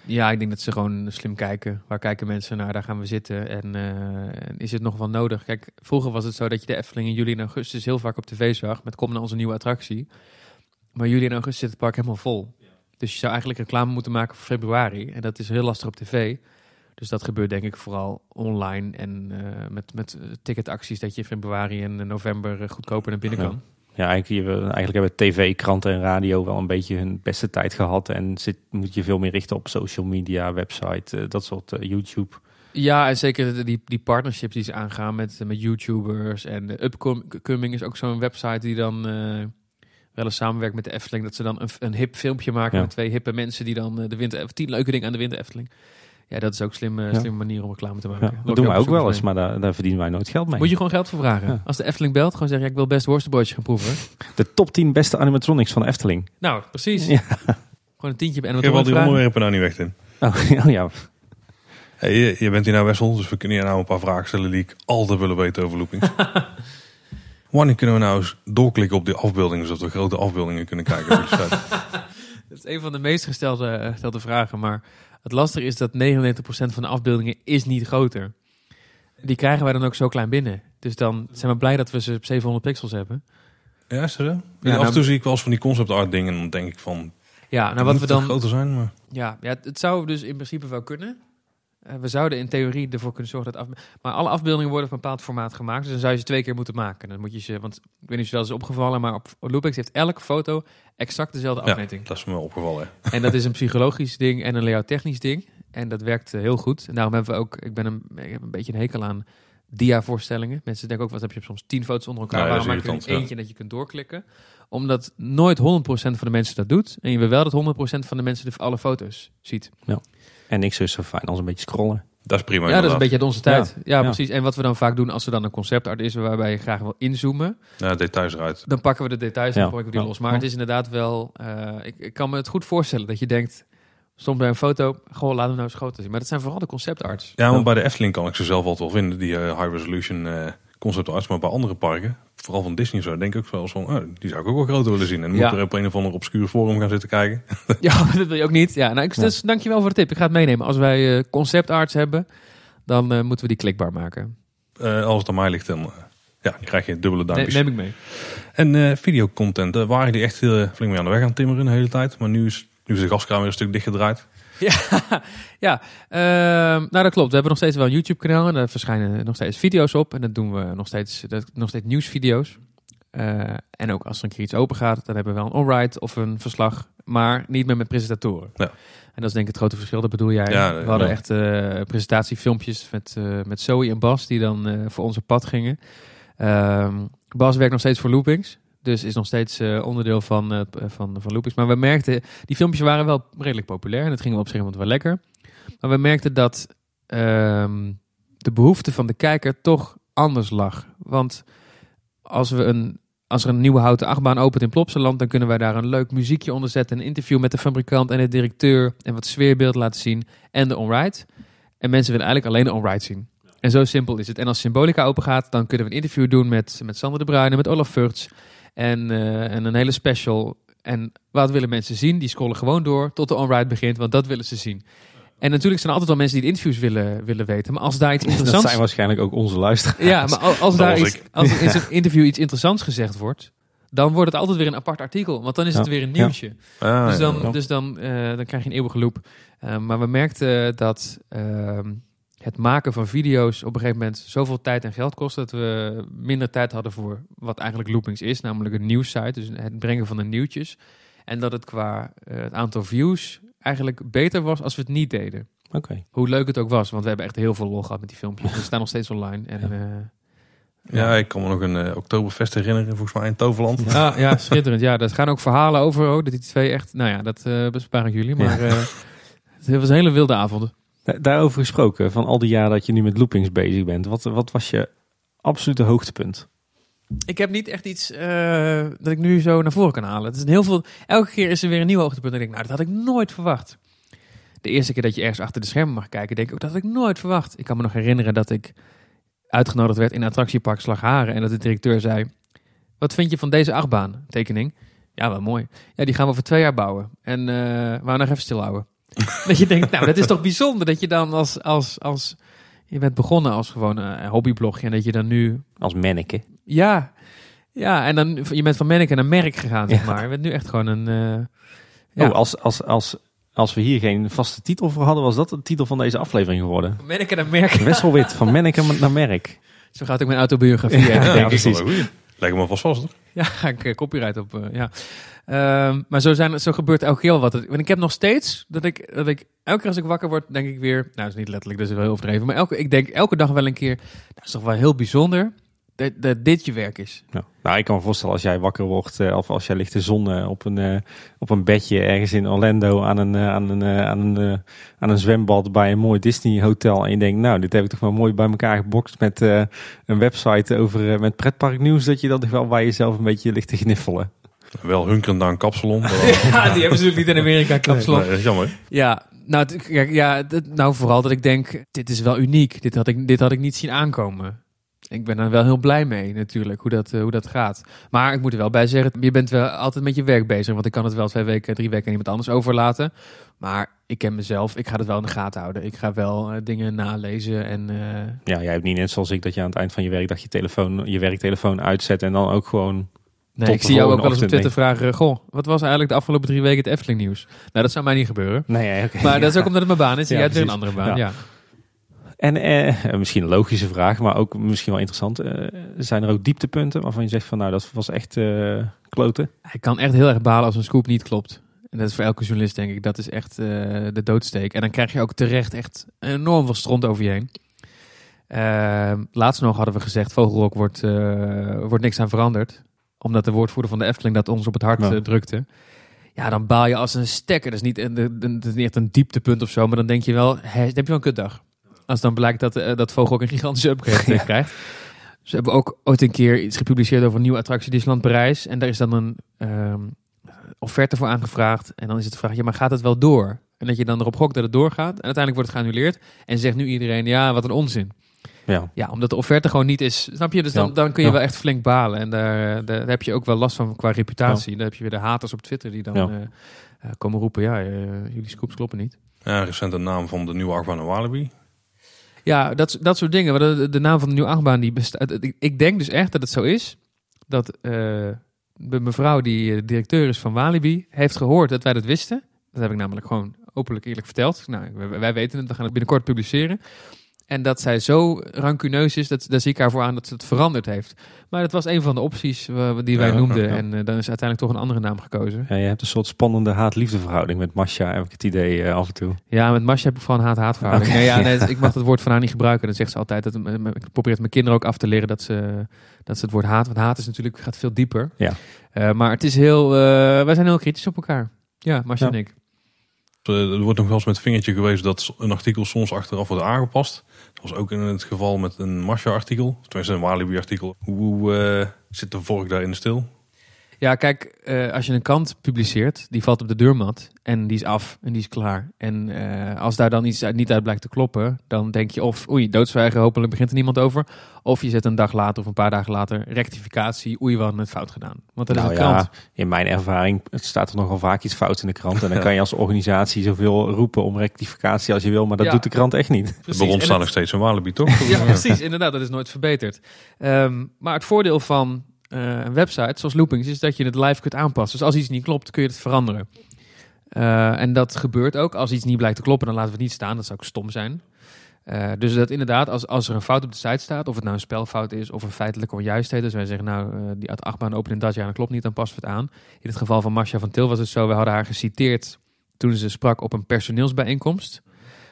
Ja, ik denk dat ze gewoon slim kijken. Waar kijken mensen naar? Daar gaan we zitten. En eh, is het nog wel nodig? Kijk, vroeger was het zo dat je de Efteling in juli en augustus heel vaak op tv zag. Met kom naar onze nieuwe attractie. Maar juli en augustus zit het park helemaal vol. Dus je zou eigenlijk reclame moeten maken voor februari. En dat is heel lastig op tv. Dus dat gebeurt denk ik vooral online en eh, met, met ticketacties dat je in februari en november eh, goedkoper naar binnen Ja. kan. Ja, eigenlijk, eigenlijk hebben tv, kranten en radio wel een beetje hun beste tijd gehad. En zit, moet je veel meer richten op social media, website, eh, dat soort eh, YouTube. Ja, en zeker die, die partnerships die ze aangaan met, met YouTubers. En de Upcoming is ook zo'n website die dan eh, wel eens samenwerkt met de Efteling. Dat ze dan een, een hip filmpje maken Ja. met twee hippe mensen die dan eh, de winter... Tien leuke dingen aan de winter Efteling. Ja, dat is ook slim, Ja. slimme manier om reclame te maken. Ja, dat doen wij ook wel eens, mee. maar daar, daar verdienen wij nooit geld mee. Moet je gewoon geld voor vragen. Ja. Als de Efteling belt, gewoon zeggen... ja, ik wil best worstenbroodje gaan proeven. De top 10 beste animatronics van de Efteling. nou, precies. Ja. Gewoon een tientje bij en Ik heb al die onderwerpen nou niet weg in. Oh, ja, ja. Hey, je, je bent hier nou Wessel, dus we kunnen je nou een paar vragen stellen die ik altijd willen weten over loopings. Wanneer kunnen we nou eens doorklikken op die afbeeldingen, zodat we grote afbeeldingen kunnen kijken? Dat is een van de meest gestelde, eh, gestelde vragen. Maar het lastige is dat 99% van de afbeeldingen is niet groter. Die krijgen wij dan ook zo klein binnen. Dus dan zijn we blij dat we ze op 700 pixels hebben. ja, is dat? Ja, af nou- en toe zie ik wel eens van die concept art dingen en dan denk ik van, Ja, nou wat we dan... groter zijn, maar... Ja, ja, het zou dus in principe wel kunnen. Eh, we zouden in theorie ervoor kunnen zorgen dat... Af, maar alle afbeeldingen worden op een bepaald formaat gemaakt. Dus dan zou je ze twee keer moeten maken. Dan moet je ze... Want ik weet niet of je wel eens is opgevallen... maar op Loopix heeft elke foto exact dezelfde Ja, afmeting. dat is me opgevallen. hè. En dat is een psychologisch ding en een layout technisch ding. En dat werkt eh, heel goed. En daarom hebben we ook, ik ben een, ik heb een beetje een hekel aan dia-voorstellingen. Mensen denken ook, wat heb je soms tien foto's onder elkaar? Ja, dat Waarom maak je er eentje dat je kunt doorklikken? Omdat nooit 100% van de mensen dat doet. En je wil wel dat 100% van de mensen de, alle foto's ziet. En niks is zo fijn als een beetje scrollen. Dat is prima ja, dat is een beetje uit onze tijd. Ja, Ja. precies. En wat we dan vaak doen als er dan een conceptart is waarbij je graag wil inzoomen. Ja, details eruit. Dan pakken we de details en Ja. pakken we die Ja. los. Maar het is inderdaad wel... eh, ik, ik kan me het goed voorstellen dat je denkt... Soms bij een foto, goh, laten we nou eens groter zien. Maar dat zijn vooral de conceptarts. Ja, maar Ja. bij de Efteling kan ik ze zelf altijd wel vinden, die eh, high resolution eh, concept arts. Maar bij andere parken, vooral van Disney zo, denk ik ook wel eens van, oh, die zou ik ook wel groter willen zien. En dan Ja. moet er op een of ander obscuur forum gaan zitten kijken. Ja, dat wil je ook niet. Ja, nou, ik, Ja. dus dankjewel voor de tip. Ik ga het meenemen. Als wij eh conceptarts hebben, dan eh, moeten we die klikbaar maken. Eh, als het aan mij ligt, dan ja, krijg je dubbele duimpjes. neem ik mee. En videocontent, daar waren die echt heel, flink mee aan de weg aan timmeren de hele tijd. Maar nu is, nu is de gaskraan weer een stuk dichtgedraaid. Ja, ja ehm, nou dat klopt. We hebben nog steeds wel een YouTube kanaal en daar verschijnen nog steeds video's op. En dat doen we nog steeds, dat, nog steeds nieuwsvideo's. Eh, en ook als er een keer iets open gaat, dan hebben we wel een onride of een verslag. Maar niet meer met presentatoren. Ja. En dat is denk ik het grote verschil, dat bedoel jij. Ja, we hadden ja. echt eh, presentatiefilmpjes met, eh, met Zoe en Bas die dan voor ons op pad gingen. Ehm, Bas werkt nog steeds voor Loopings. Dus is nog steeds eh, onderdeel van, eh, van, van Loopings. Maar we merkten, die filmpjes waren wel redelijk populair. En dat ging op zich wel lekker. Maar we merkten dat ehm, de behoefte van de kijker toch anders lag. Want als, we een, als er een nieuwe houten achtbaan opent in Plopsaland... dan kunnen wij daar een leuk muziekje onder zetten. Een interview met de fabrikant en de directeur. En wat sfeerbeeld laten zien. En de onride. En mensen willen eigenlijk alleen de onride zien. En zo simpel is het. En als Symbolica open gaat, dan kunnen we een interview doen met, met Sander de Bruyne, met Olaf Furts. En, eh, en een hele special. En wat willen mensen zien? Die scrollen gewoon door tot de onride begint, want dat willen ze zien. En natuurlijk zijn er altijd wel mensen die de interviews willen, willen weten. Maar als daar iets Dat interessants... zijn waarschijnlijk ook onze luisteraars. Ja, maar al- als Dat daar iets, ik. als er in zo'n interview iets interessants gezegd wordt, dan wordt het altijd weer een apart artikel. Want dan is het Ja. weer een Ja. nieuwtje. Ah, Dus ja. dan, dus dan, eh, dan krijg je een eeuwige loop. Eh, maar we merkten dat ehm, het maken van video's op een gegeven moment zoveel tijd en geld kost dat we minder tijd hadden voor wat eigenlijk loopings is, namelijk een nieuwssite, dus het brengen van de nieuwtjes. En dat het qua eh, het aantal views eigenlijk beter was als we het niet deden. Oké. Hoe leuk het ook was, want we hebben echt heel veel lol gehad met die filmpjes. Ze staan nog steeds online. En, Ja. eh, Ja, ik kan me nog een eh, Oktoberfest herinneren, volgens mij in Toverland. Ah, ja, schitterend. Ja, er gaan ook verhalen over. Oh, dat die twee echt. Nou ja, dat bespaar ik jullie. Maar eh, het was een hele wilde avond. Da- Daarover gesproken, van al die jaren dat je nu met loopings bezig bent. Wat, wat was je absolute hoogtepunt? Ik heb niet echt iets eh, dat ik nu zo naar voren kan halen. Het is een heel veel. Elke keer is er weer een nieuw hoogtepunt. En ik denk, nou, dat had ik nooit verwacht. De eerste keer dat je ergens achter de schermen mag kijken, denk ik ook dat had ik nooit verwacht. Ik kan me nog herinneren dat ik uitgenodigd werd in attractiepark Slagharen en dat de directeur zei: Wat vind je van deze achtbaan tekening? Ja, wel mooi. Ja, die gaan we voor twee jaar bouwen. En eh we gaan nog even stilhouden. dat je denkt, nou, dat is toch bijzonder dat je dan als, als, als je bent begonnen als gewoon een hobbyblogje en dat je dan nu, Als manneke. ja, ja, en dan je bent van merk naar merk gegaan, zeg Ja. maar. Je bent nu echt gewoon een, eh, ja, Oh, als, als, als, als we hier geen vaste titel voor hadden, was dat de titel van deze aflevering geworden. van merk naar merk. Wesselwit, van manneke naar merk. Zo gaat ook mijn autobiografie. Ja, wel precies. Lijkt me vast vast, toch? Ja, ga ik eh, copyright op. eh, ja. Ehm, maar zo, zijn, zo gebeurt elke keer wel wat. Want ik heb nog steeds dat ik, dat ik elke keer als ik wakker word, denk ik weer. Nou, dat is niet letterlijk, dat is wel heel overdreven. Maar elke, ik denk elke dag wel een keer. Dat is toch wel heel bijzonder dat, dat dit je werk is. Ja. Nou, ik kan me voorstellen als jij wakker wordt, eh, of als jij ligt te zonnen op een, eh, op een bedje ergens in Orlando aan een, eh, aan, een, eh, aan, een, aan een zwembad bij een mooi Disney hotel. En je denkt, nou, dit heb ik toch wel mooi bij elkaar gebokst met eh, een website over eh, met pretparknieuws. Dat je dan toch wel bij jezelf een beetje ligt te gniffelen. Wel hunkerend naar een kapsalon. maar dan- Ja, die hebben ze natuurlijk niet in Amerika, kapsalon. Nee, dat is jammer. Ja, nou, ja, dat- nou, vooral dat ik denk, dit is wel uniek. Dit had ik, dit had ik niet zien aankomen. Ik ben er wel heel blij mee natuurlijk, hoe dat, eh, hoe dat gaat. Maar ik moet er wel bij zeggen, je bent wel altijd met je werk bezig. Want ik kan het wel twee weken, drie weken aan iemand anders overlaten. Maar ik ken mezelf, ik ga het wel in de gaten houden. Ik ga wel eh, dingen nalezen en... eh, Ja, jij hebt niet net zoals ik dat je aan het eind van je werkdag je, telefoon, je werktelefoon uitzet en dan ook gewoon... Nee, ik zie jou ook wel eens op Twitter vragen, goh, wat was eigenlijk de afgelopen drie weken het Efteling nieuws? Nou, dat zou mij niet gebeuren. Nee. Maar dat is ook omdat het mijn baan is en Ja, jij hebt weer een andere baan. Ja. Ja. En eh, misschien een logische vraag, maar ook misschien wel interessant. Eh, zijn er ook dieptepunten waarvan je zegt van nou, dat was echt eh kloten? Hij kan echt heel erg balen als een scoop niet klopt. En dat is voor elke journalist, denk ik, dat is echt eh, de doodsteek. En dan krijg je ook terecht echt enorm veel stront over je heen. Ehm, laatst nog hadden we gezegd, Vogelrok wordt, eh, wordt niks aan veranderd. Omdat de woordvoerder van de Efteling dat ons op het hart Ja. drukte. Ja, dan baal je als een stekker. Dat is niet, dat is niet echt een dieptepunt of zo, maar dan denk je wel, dan heb je wel een kutdag. Als dan blijkt dat, eh, dat Vogelrok een gigantische upgrade eh, krijgt. Ze hebben ook ooit een keer iets gepubliceerd over een nieuwe attractie Disneyland Parijs. En daar is dan een ehm, offerte voor aangevraagd. En dan is het de vraag, ja, maar gaat het wel door? En dat je dan erop gokt dat het doorgaat. En uiteindelijk wordt het geannuleerd. En zegt nu iedereen, ja, wat een onzin. Ja, Ja, omdat de offerte gewoon niet is. Snap je? Dus dan, Ja. dan kun je Ja. wel echt flink balen. En daar, daar, daar heb je ook wel last van qua reputatie. Dan heb je weer de haters op Twitter die dan Ja. eh, eh, komen roepen, ja, eh, jullie scoops kloppen niet. Ja, recent de naam van de nieuwe in Walibi. Ja, dat, dat soort dingen. De, de naam van de nieuwe achtbaan die bestaat. Ik, denk dus echt dat het zo is dat eh, de mevrouw die eh, directeur is van Walibi heeft gehoord dat wij dat wisten. Dat heb ik namelijk gewoon openlijk eerlijk verteld. Nou, wij weten het, we gaan het binnenkort publiceren. En dat zij zo rancuneus is, dat, daar zie ik haar voor aan dat ze het veranderd heeft. Maar dat was een van de opties die wij Ja, noemden. ja. En eh, dan is uiteindelijk toch een andere naam gekozen. Ja, je hebt een soort spannende haat-liefde verhouding met Masha, heb ik het idee eh, af en toe. Ja, met Masha heb ik vooral een haat-haat verhouding. Oké. Nee, ja, nee, ik mag het woord van haar niet gebruiken. Dan zegt ze altijd, dat, eh, ik probeer het mijn kinderen ook af te leren dat ze, dat ze het woord haat. Want haat is natuurlijk, gaat veel dieper. Ja. Eh, maar het is heel, eh, wij zijn heel kritisch op elkaar. Ja, Masha Ja. en ik. Er wordt nog wel eens met vingertje geweest dat een artikel soms achteraf wordt aangepast. Was ook in het geval met een Masha-artikel. Tenminste, een Walibi-artikel. Hoe eh, zit de vork daar in de stil? Ja, kijk, eh, als je een kant publiceert, die valt op de deurmat en die is af en die is klaar. En eh, als daar dan iets uit- niet uit blijkt te kloppen, dan denk je of, oei, doodzwijgen, hopelijk begint er niemand over. Of je zet een dag later of een paar dagen later rectificatie, oei, we hadden het fout gedaan. Want dat nou is een krant. ja, in mijn ervaring staat er nogal vaak iets fout in de krant. En dan kan je als organisatie zoveel roepen om rectificatie als je wil, maar dat Ja. doet de krant echt niet. Precies. staat het- nog steeds een Walibi, toch? Ja, precies. Inderdaad, dat is nooit verbeterd. Ehm, maar het voordeel van een website zoals Loopings is dat je het live kunt aanpassen. Dus als iets niet klopt, kun je het veranderen. Eh, en dat gebeurt ook. Als iets niet blijkt te kloppen, dan laten we het niet staan. Dat zou ook stom zijn. Eh, dus dat inderdaad, als, als er een fout op de site staat, of het nou een spelfout is of een feitelijke onjuistheid, dus wij zeggen nou, eh, die uit achtbaan openen dat jaar, dat klopt niet, dan passen we het aan. In het geval van Marcia van Til was het zo, we hadden haar geciteerd toen ze sprak op een personeelsbijeenkomst.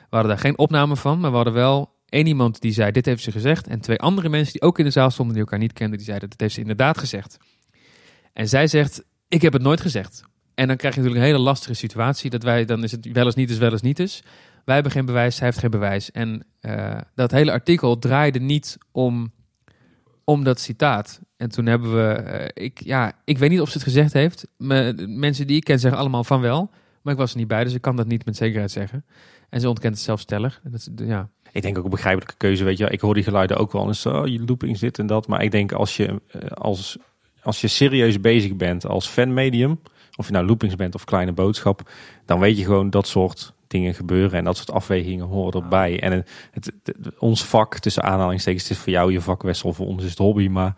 We hadden daar geen opname van, maar we hadden wel één iemand die zei, dit heeft ze gezegd. En twee andere mensen die ook in de zaal stonden, die elkaar niet kenden, die zeiden, dit heeft ze inderdaad gezegd. En zij zegt, ik heb het nooit gezegd. En dan krijg je natuurlijk een hele lastige situatie, dat wij, dan is het wel eens niet is, wel eens niet is. Wij hebben geen bewijs, zij heeft geen bewijs. En eh, dat hele artikel draaide niet om, om dat citaat. En toen hebben we, eh, ik, ja, ik weet niet of ze het gezegd heeft. Me- mensen die ik ken zeggen allemaal van wel. Maar ik was er niet bij, dus ik kan dat niet met zekerheid zeggen. En ze ontkent het zelf stellig. Dat ja. Ik denk ook een begrijpelijke keuze, weet je wel. Ik hoor die geluiden ook wel eens, oh, je loopings dit en dat. Maar ik denk als je, eh, als, als je serieus bezig bent als fanmedium, of je nou loopings bent of kleine boodschap, dan weet je gewoon dat soort dingen gebeuren en dat soort afwegingen horen erbij. En het, het, het- ons vak, tussen aanhalingstekens, het is voor jou je vakwessel, voor ons is het hobby, maar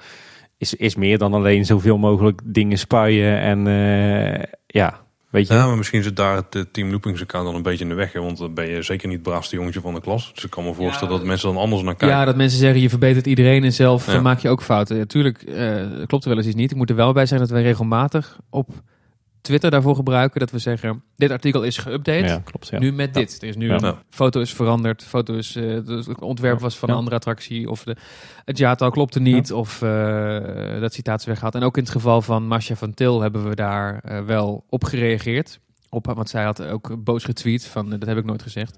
is, is meer dan alleen zoveel mogelijk dingen spuien en eh, ja, weet je. Ja, maar misschien zit daar het eh, Team Loopings account dan een beetje in de weg. Hè? Want dan ben je zeker niet het braafste jongetje van de klas. Dus ik kan me voorstellen dat mensen dan anders naar kijken. Ja, dat mensen zeggen je verbetert iedereen en zelf Ja. eh, maak je ook fouten. Natuurlijk klopt er wel eens iets niet. Ik moet er wel bij zeggen dat wij regelmatig op Twitter daarvoor gebruiken. Dat we zeggen, dit artikel is geüpdate. ja, klopt. Ja. Nu met dit. Er is nu Ja. een foto is veranderd. Foto is, eh, het ontwerp was van Ja. een andere attractie. Of de, het jaartal klopte niet. Of eh, dat citaat is weggehaald. En ook in het geval van Masha van Til hebben we daar eh, wel op gereageerd. Op, want zij had ook boos getweet van dat heb ik nooit gezegd.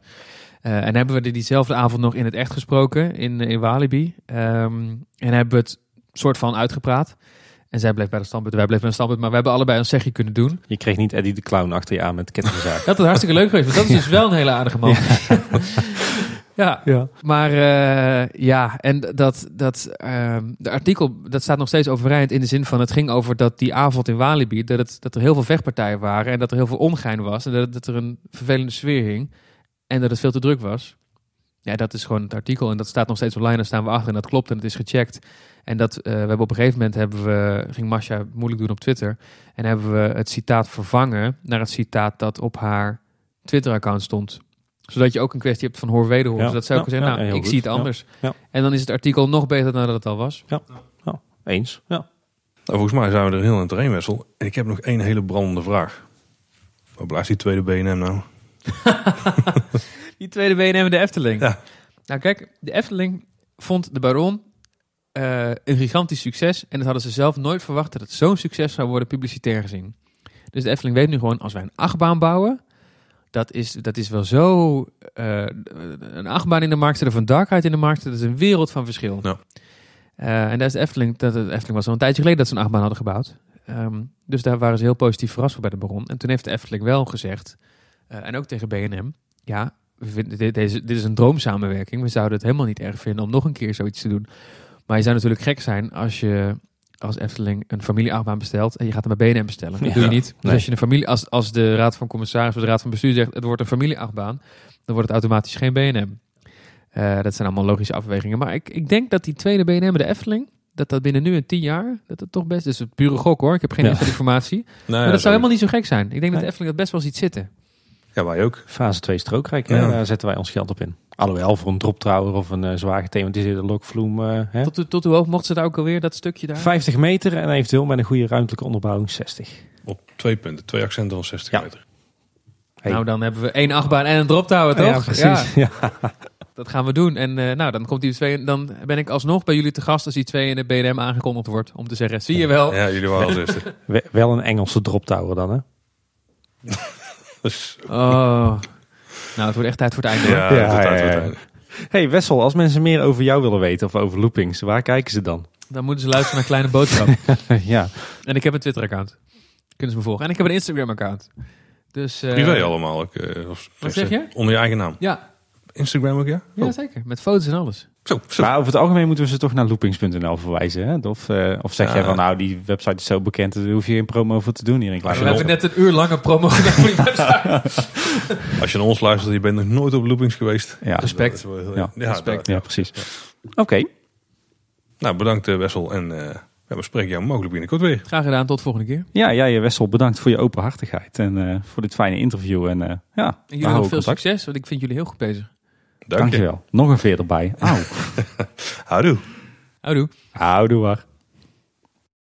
Eh, en hebben we er diezelfde avond nog in het echt gesproken in, in Walibi. Ehm, en hebben we het soort van uitgepraat. En zij bleef bij de standpunt, wij bleven bij de standpunt. Maar we hebben allebei een zegje kunnen doen. Je kreeg niet Eddie de Clown achter je aan met kettingzaag. Dat is hartstikke leuk geweest. Want dat is dus wel een hele aardige man. Ja, ja. maar eh, ja, en dat, dat ehm, de artikel dat staat nog steeds overeind in de zin van het ging over dat die avond in Walibi dat, het, dat er heel veel vechtpartijen waren en dat er heel veel ongein was en dat, dat er een vervelende sfeer hing en dat het veel te druk was. Ja, dat is gewoon het artikel en dat staat nog steeds online. Daar staan we achter en dat klopt en het is gecheckt. En dat eh, we hebben op een gegeven moment hebben we ging Masha moeilijk doen op Twitter en hebben we het citaat vervangen naar het citaat dat op haar Twitter-account stond zodat je ook een kwestie hebt van hoor wederhoor. Ja. Zodat zij ook Ja, zeggen, ja, nou, ik goed. zie het Ja. anders. Ja. En dan is het artikel nog beter dan dat het al was. Eens. Ja. Nou, volgens mij zijn we er heel aan het. En ik heb nog één hele brandende vraag. Waar blijft die tweede BNM nou? Die tweede BNM de Efteling. Ja. Nou kijk, de Efteling vond de Baron eh, een gigantisch succes. En dat hadden ze zelf nooit verwacht dat het zo'n succes zou worden publicitair gezien. Dus de Efteling weet nu gewoon, als wij een achtbaan bouwen... Dat is, dat is wel zo... eh, een achtbaan in de markt zetten of een dark ride in de markt. Dat is een wereld van verschil. Ja. Eh, en daar is de Efteling... Dat, de Efteling was al een tijdje geleden dat ze een achtbaan hadden gebouwd. Ehm, dus daar waren ze heel positief verrast voor bij de Baron. En toen heeft de Efteling wel gezegd... en ook tegen BNM... Ja, we vinden dit, deze, dit is een droomsamenwerking. We zouden het helemaal niet erg vinden om nog een keer zoiets te doen. Maar je zou natuurlijk gek zijn als je als Efteling een familieachtbaan bestelt en je gaat hem bij BNM bestellen. Dat Ja. doe je niet. Dus Nee. als, je een familie, als, als de raad van commissaris of de raad van bestuur zegt het wordt een familieachtbaan, dan wordt het automatisch geen BNM. Eh, dat zijn allemaal logische afwegingen. Maar ik, ik denk dat die tweede BNM de Efteling, dat dat binnen nu en tien jaar, dat het toch best is. Het pure gok hoor. Ik heb geen Ja. informatie. Nou, maar dat zou helemaal niet zo gek zijn. Ik denk dat de Efteling dat best wel ziet zitten. Ja, wij ook. Fase 2 strookrijk, hè? Ja. daar zetten wij ons geld op in. Alhoewel, voor een droptrouwer of een eh, zwaar gethematiseerde lokvloem. eh, hè? Tot, tot hoe hoog mocht ze daar ook alweer, dat stukje daar? 50 meter en eventueel met een goede ruimtelijke onderbouwing 60. Op twee punten. Twee accenten van 60 Ja. meter. Hey. Nou, dan hebben we één achtbaan en een drop tower, toch? Ja, precies. Ja. dat gaan we doen. En eh, nou, dan, komt die twee, dan ben ik alsnog bij jullie te gast als die twee in de BNM aangekondigd wordt. Om te zeggen, zie je wel. Ja, jullie waren. We- Wel een Engelse droptower dan, hè? Dus, Oh. Nou, het wordt echt tijd voor het einde. hoor. ja, Ja, ja, uiteindelijk. Hey Wessel, als mensen meer over jou willen weten of over loopings, waar kijken ze dan? Dan moeten ze luisteren naar Kleine Boodschap. ja, en ik heb een Twitter-account. Kunnen ze me volgen. En ik heb een Instagram-account. Dus, eh, Privé allemaal. eh, of, Wat zeg je? Onder je eigen naam. Ja, Instagram ook, ja? ja, Oh, zeker. Met foto's en alles. Zo, zo. maar over het algemeen moeten we ze toch naar loopings.nl verwijzen, hè? Of, eh, of zeg Ja. jij van, nou, die website is zo bekend, daar hoef je geen promo voor te doen hier in We hebben net een uur lange promo gedaan voor die website. Als je naar ons luistert, je bent nog nooit op loopings geweest. Ja, Respect. Dat is wel heel- Ja, ja, respect. ja precies. Oké, Nou, bedankt eh, Wessel. En eh, ja, we spreken jou mogelijk binnenkort weer. Graag gedaan. Tot volgende keer. ja, jij Wessel, bedankt voor je openhartigheid en eh, voor dit fijne interview. En eh, ja, En jullie nog veel contact. succes, want ik vind jullie heel goed bezig. Dank je. Dankjewel. Nog een veer erbij. Auw. Houdoe. Houdoe. Houdoe waar.